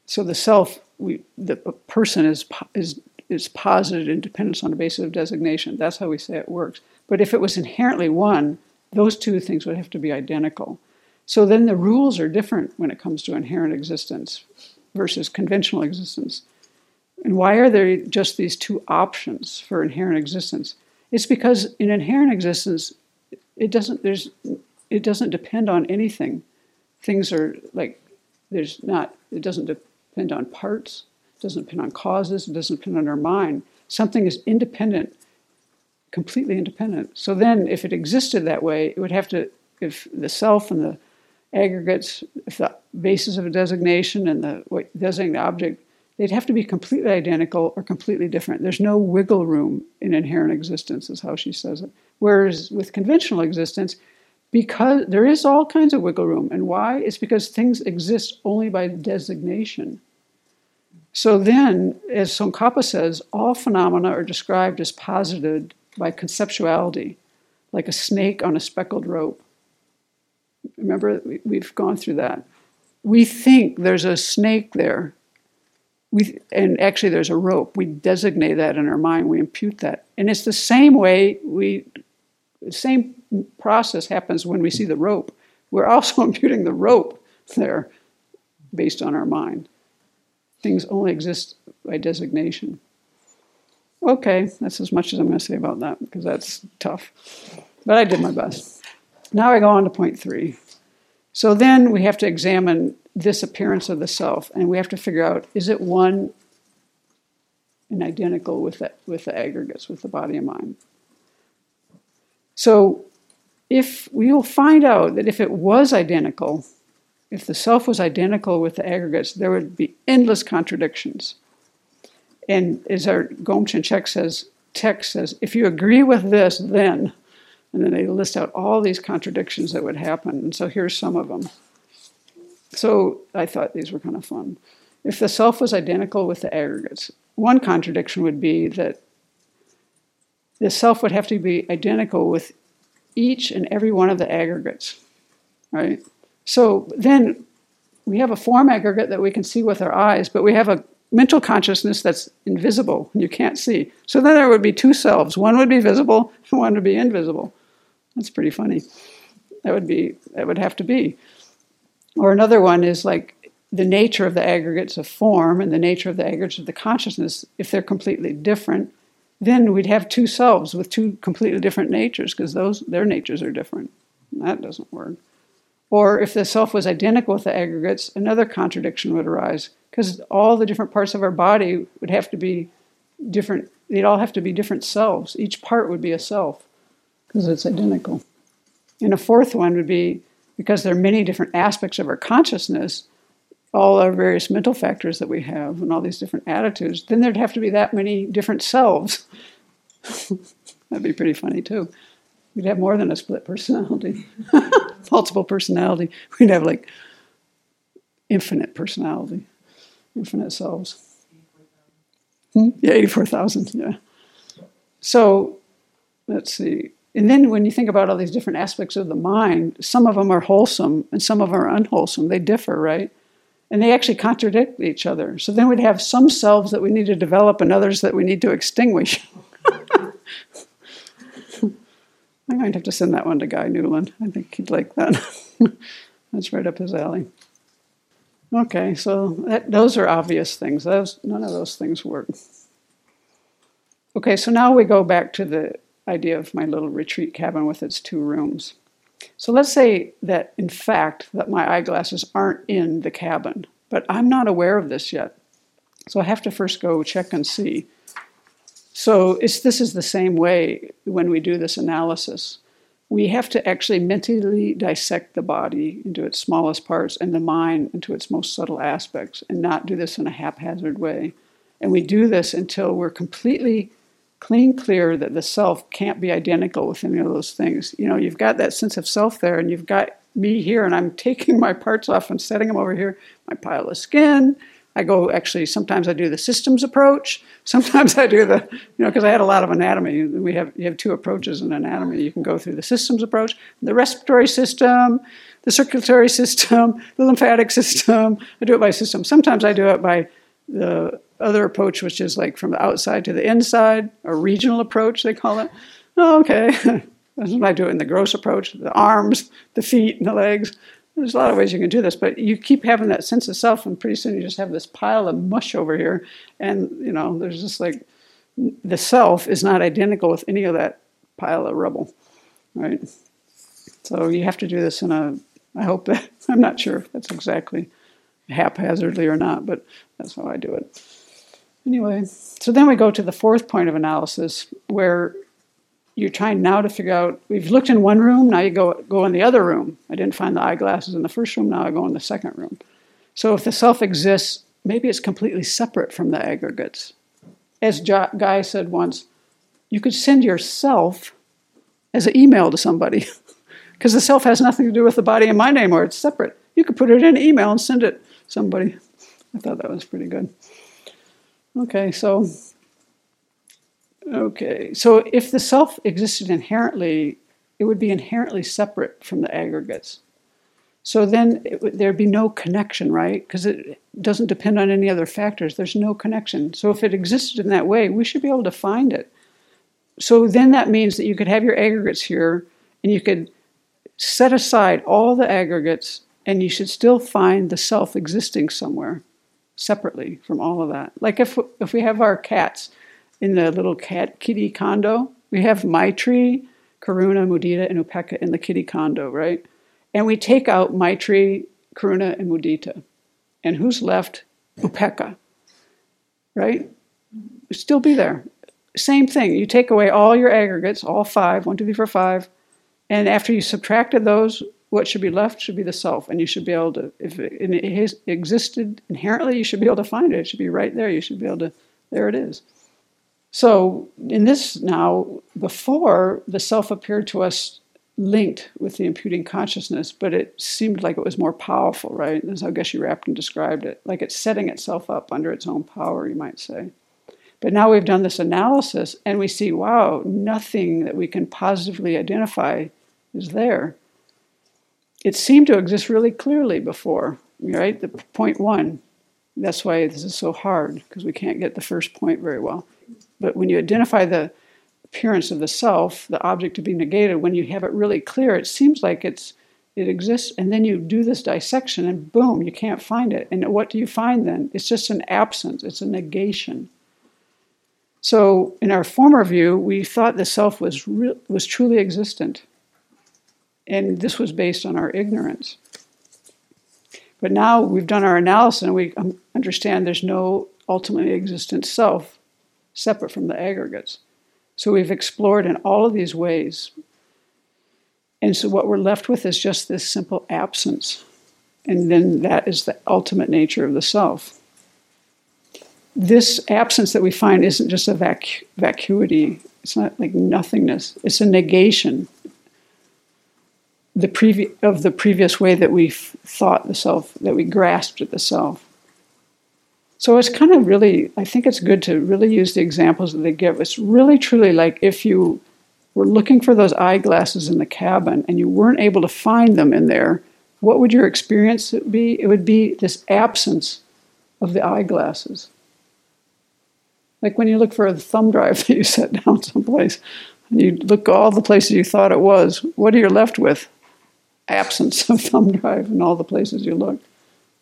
So the self, we, the person is is is posited independence on the basis of designation. That's how we say it works. But if it was inherently one, those two things would have to be identical. So then the rules are different when it comes to inherent existence versus conventional existence. And why are there just these two options for inherent existence? It's because in inherent existence, it doesn't there's it doesn't depend on anything. Things are like there's not it doesn't depend on parts, it doesn't depend on causes, it doesn't depend on our mind. Something is independent, completely independent. So then if it existed that way, it would have to if the self and the aggregates, if the basis of a designation and the designated object, they'd have to be completely identical or completely different. There's no wiggle room in inherent existence, is how she says it. Whereas with conventional existence, because there is all kinds of wiggle room. And why? It's because things exist only by designation. So then, as Tsongkhapa says, all phenomena are described as posited by conceptuality, like a snake on a speckled rope. Remember, we've gone through that. We think there's a snake there. We, and actually, there's a rope. We designate that in our mind. We impute that, and it's the same way we, the same process happens when we see the rope. We're also imputing the rope there, based on our mind. Things only exist by designation. Okay, that's as much as I'm going to say about that because that's tough. But I did my best. Now I go on to point three. So then we have to examine this appearance of the self, and we have to figure out is it one and identical with the, with the aggregates, with the body and mind? So if we will find out that if it was identical, if the self was identical with the aggregates, there would be endless contradictions. And as our Gomchen Chek says, text says, if you agree with this, then and then they list out all these contradictions that would happen. And so here's some of them. So I thought these were kind of fun. If the self was identical with the aggregates, one contradiction would be that the self would have to be identical with each and every one of the aggregates, right? So then we have a form aggregate that we can see with our eyes, but we have a mental consciousness that's invisible and you can't see. So then there would be two selves. One would be visible, one would be invisible. That's pretty funny. That would be that would have to be. Or another one is like the nature of the aggregates of form and the nature of the aggregates of the consciousness, if they're completely different, then we'd have two selves with two completely different natures because those their natures are different. That doesn't work. Or if the self was identical with the aggregates, another contradiction would arise because all the different parts of our body would have to be different. They'd all have to be different selves. Each part would be a self because it's identical. And a fourth one would be because there are many different aspects of our consciousness, all our various mental factors that we have and all these different attitudes, then there'd have to be that many different selves. That'd be pretty funny too. We'd have more than a split personality, multiple personality. We'd have like infinite personality, infinite selves. Hmm? Yeah, 84,000, yeah. So let's see. And then when you think about all these different aspects of the mind, some of them are wholesome and some of them are unwholesome. They differ, right? And they actually contradict each other. So then we'd have some selves that we need to develop and others that we need to extinguish. I'm going to have to send that one to Guy Newland. I think he'd like that. That's right up his alley. Okay, so that, those are obvious things. Those, none of those things work. Okay, so now we go back to the idea of my little retreat cabin with its two rooms. So let's say that in fact that my eyeglasses aren't in the cabin, but I'm not aware of this yet. So I have to first go check and see. So this is the same way when we do this analysis we have to actually mentally dissect the body into its smallest parts and the mind into its most subtle aspects and not do this in a haphazard way. And we do this until we're completely clean clear that the self can't be identical with any of those things. You know, you've got that sense of self there and you've got me here and I'm taking my parts off and setting them over here, my pile of skin, I go actually sometimes I do the systems approach. Sometimes I do the you know because I had a lot of anatomy. We have you have two approaches in anatomy. You can go through the systems approach, the respiratory system, the circulatory system, the lymphatic system. I do it by system. Sometimes I do it by the other approach, which is like from the outside to the inside, a regional approach they call it. Oh, okay. I do it in the gross approach, the arms, the feet, and the legs. There's a lot of ways you can do this, but you keep having that sense of self, and pretty soon you just have this pile of mush over here, and you know there's just like the self is not identical with any of that pile of rubble, right? So you have to do this in a. I hope that I'm not sure if that's exactly haphazardly or not, but that's how I do it. Anyway, so then we go to the fourth point of analysis where you're trying now to figure out we've looked in one room now you go go in the other room. I didn't find the eyeglasses in the first room now i go in the second room. So if the self exists maybe it's completely separate from the aggregates. As guy said once you could send yourself as an email to somebody because the self has nothing to do with the body and mind anymore it's separate. You could put it in an email and send it somebody. I thought that was pretty good okay so Okay, so if the self existed inherently, it would be inherently separate from the aggregates. So then would, there'd be no connection, right? Because it doesn't depend on any other factors. There's no connection. So if it existed in that way, we should be able to find it. So then that means that you could have your aggregates here and you could set aside all the aggregates and you should still find the self existing somewhere separately from all of that. Like if, if we have our cats, in the little cat kitty condo. We have Maitri, Karuna, Mudita, and Upekkha in the kitty condo, right? And we take out Maitri, Karuna, and Mudita. And who's left? Upekkha, right? Still be there. Same thing. You take away all your aggregates, all five, one, two, three, four, five, and after you subtracted those, what should be left should be the self, and you should be able to, if it existed inherently, you should be able to find it. It should be right there. You should be able to, there it is. So, in this now, before the self appeared to us linked with the imputing consciousness, but it seemed like it was more powerful, right? That's how Geshe Rabten described it. Like it's setting itself up under its own power, you might say. But now we've done this analysis and we see, wow, nothing that we can positively identify is there. It seemed to exist really clearly before, right? The point one. That's why this is so hard, because we can't get the first point very well. But when you identify the appearance of the self, the object to be negated, when you have it really clear, it seems like it's it exists, and then you do this dissection, and boom, you can't find it. And what do you find then? It's just an absence. It's a negation. So, in our former view, we thought the self was re- was truly existent, and this was based on our ignorance. But now we've done our analysis, and we understand there's no ultimately existent self separate from the aggregates. So we've explored in all of these ways. And so what we're left with is just this simple absence. And then that is the ultimate nature of the self. This absence that we find isn't just a vac- vacuity, it's not like nothingness, it's a negation the previ- of the previous way that we thought the self, that we grasped at the self. So it's kind of really, I think it's good to really use the examples that they give. It's really truly like if you were looking for those eyeglasses in the cabin and you weren't able to find them in there, what would your experience be? It would be this absence of the eyeglasses. Like when you look for a thumb drive that you set down someplace and you look all the places you thought it was, what are you left with? Absence of thumb drive in all the places you look.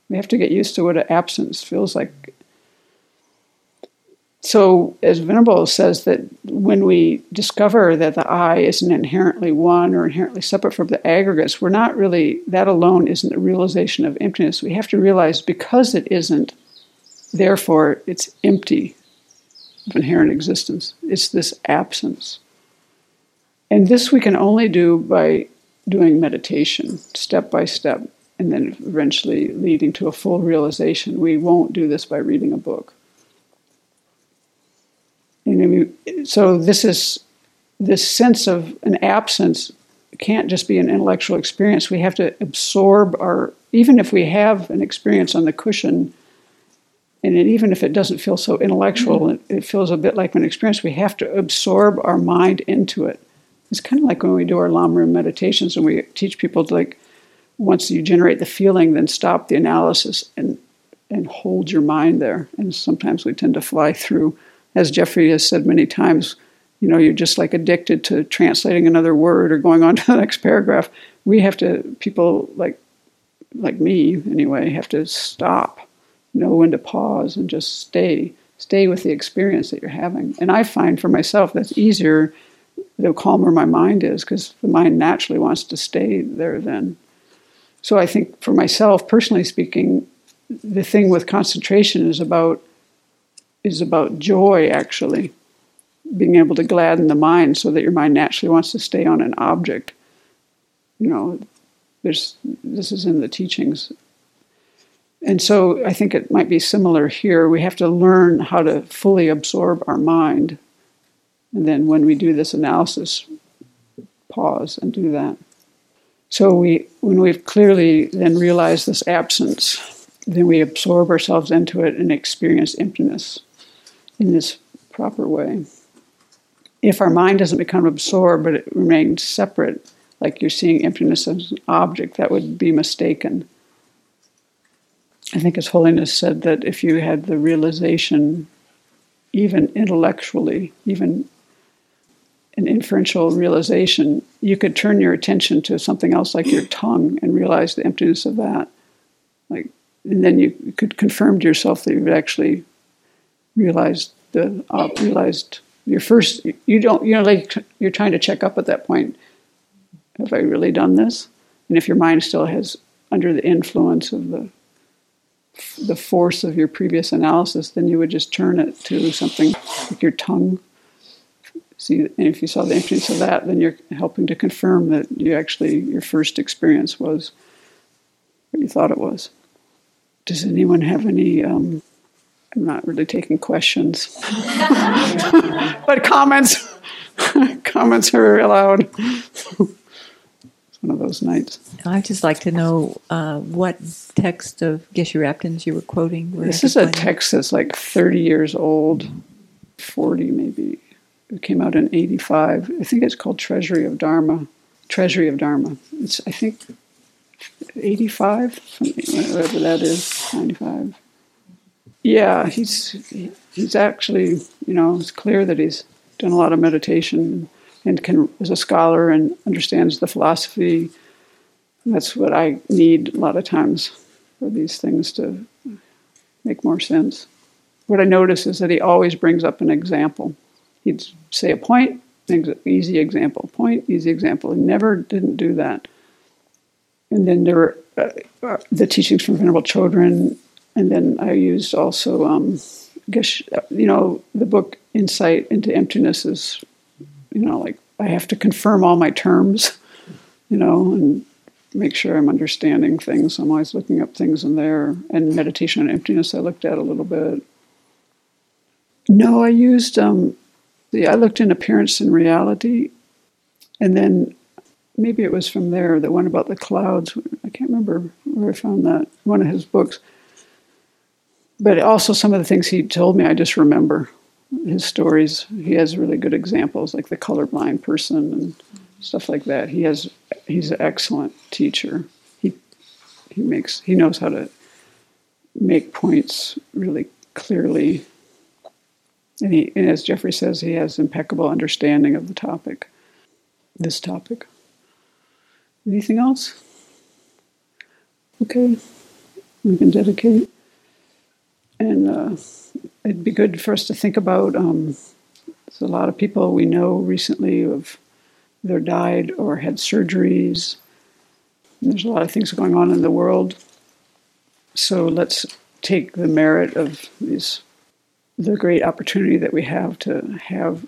We have to get used to what an absence feels like so, as Venerable says, that when we discover that the I isn't inherently one or inherently separate from the aggregates, we're not really, that alone isn't a realization of emptiness. We have to realize because it isn't, therefore it's empty of inherent existence. It's this absence. And this we can only do by doing meditation, step by step, and then eventually leading to a full realization. We won't do this by reading a book. You know, so this is this sense of an absence can't just be an intellectual experience. We have to absorb our, even if we have an experience on the cushion, and it, even if it doesn't feel so intellectual, mm-hmm. it, it, feels a bit like an experience. We have to absorb our mind into it. It's kind of like when we do our Lamrim meditations and we teach people to like, once you generate the feeling, then stop the analysis and and hold your mind there. And sometimes we tend to fly through as Jeffrey has said many times, you know, you're just like addicted to translating another word or going on to the next paragraph. We have to, people like, like me anyway, have to stop, know when to pause and just stay, stay with the experience that you're having. And I find for myself that's easier the calmer my mind is because the mind naturally wants to stay there then. So I think for myself, personally speaking, the thing with concentration is about is about joy, actually. Being able to gladden the mind so that your mind naturally wants to stay on an object. You know, there's, this is in the teachings. And so I think it might be similar here. We have to learn how to fully absorb our mind. And then when we do this analysis, pause and do that. So we, when we've clearly then realized this absence, then we absorb ourselves into it and experience emptiness in this proper way. If our mind doesn't become absorbed but it remains separate, like you're seeing emptiness as an object, that would be mistaken. I think His Holiness said that if you had the realization, even intellectually, even an inferential realization, you could turn your attention to something else like your tongue and realize the emptiness of that. Like, and then you could confirm to yourself that you've actually realized the uh, realized your first you don't you know like you're trying to check up at that point. Have i really done this? And if your mind still has under the influence of the the force of your previous analysis then you would just turn it to something like your tongue see and if you saw the emptiness of that then you're helping to confirm that you actually your first experience was what you thought it was does anyone have any um, I'm not really taking questions, but comments. comments are allowed. it's one of those nights. I'd just like to know uh, what text of Geshe Rabten's you were quoting. This is a text that's like 30 years old, 40 maybe. It came out in 85. I think it's called Treasury of Dharma. Treasury of Dharma. It's, I think, 85, whatever that is, 95. Yeah, he's he's actually you know it's clear that he's done a lot of meditation and can is a scholar and understands the philosophy. That's what I need a lot of times for these things to make more sense. What I notice is that he always brings up an example. He'd say a point, easy example, point, easy example. He never didn't do that. And then there were uh, uh, the teachings from Venerable Chodron, and then I used also, um, guess, you know, the book Insight into Emptiness is, you know, like I have to confirm all my terms, you know, and make sure I'm understanding things. I'm always looking up things in there. And meditation on emptiness, I looked at a little bit. No, I used um, the I looked in appearance and reality, and then maybe it was from there the one about the clouds. I can't remember where I found that one of his books. But also some of the things he told me, I just remember his stories. He has really good examples, like the colorblind person and stuff like that. He has he's an excellent teacher. He he makes he knows how to make points really clearly. And he and as Jeffrey says, he has impeccable understanding of the topic. This topic. Anything else? Okay. We can dedicate. And uh, it'd be good for us to think about um, there's a lot of people we know recently have either died or had surgeries. There's a lot of things going on in the world. So let's take the merit of these, the great opportunity that we have to have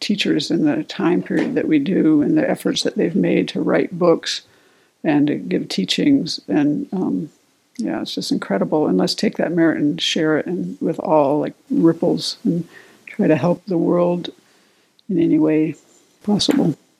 teachers in the time period that we do and the efforts that they've made to write books and to give teachings. And um, yeah, it's just incredible. And let's take that merit and share it and with all, like ripples, and try to help the world in any way possible.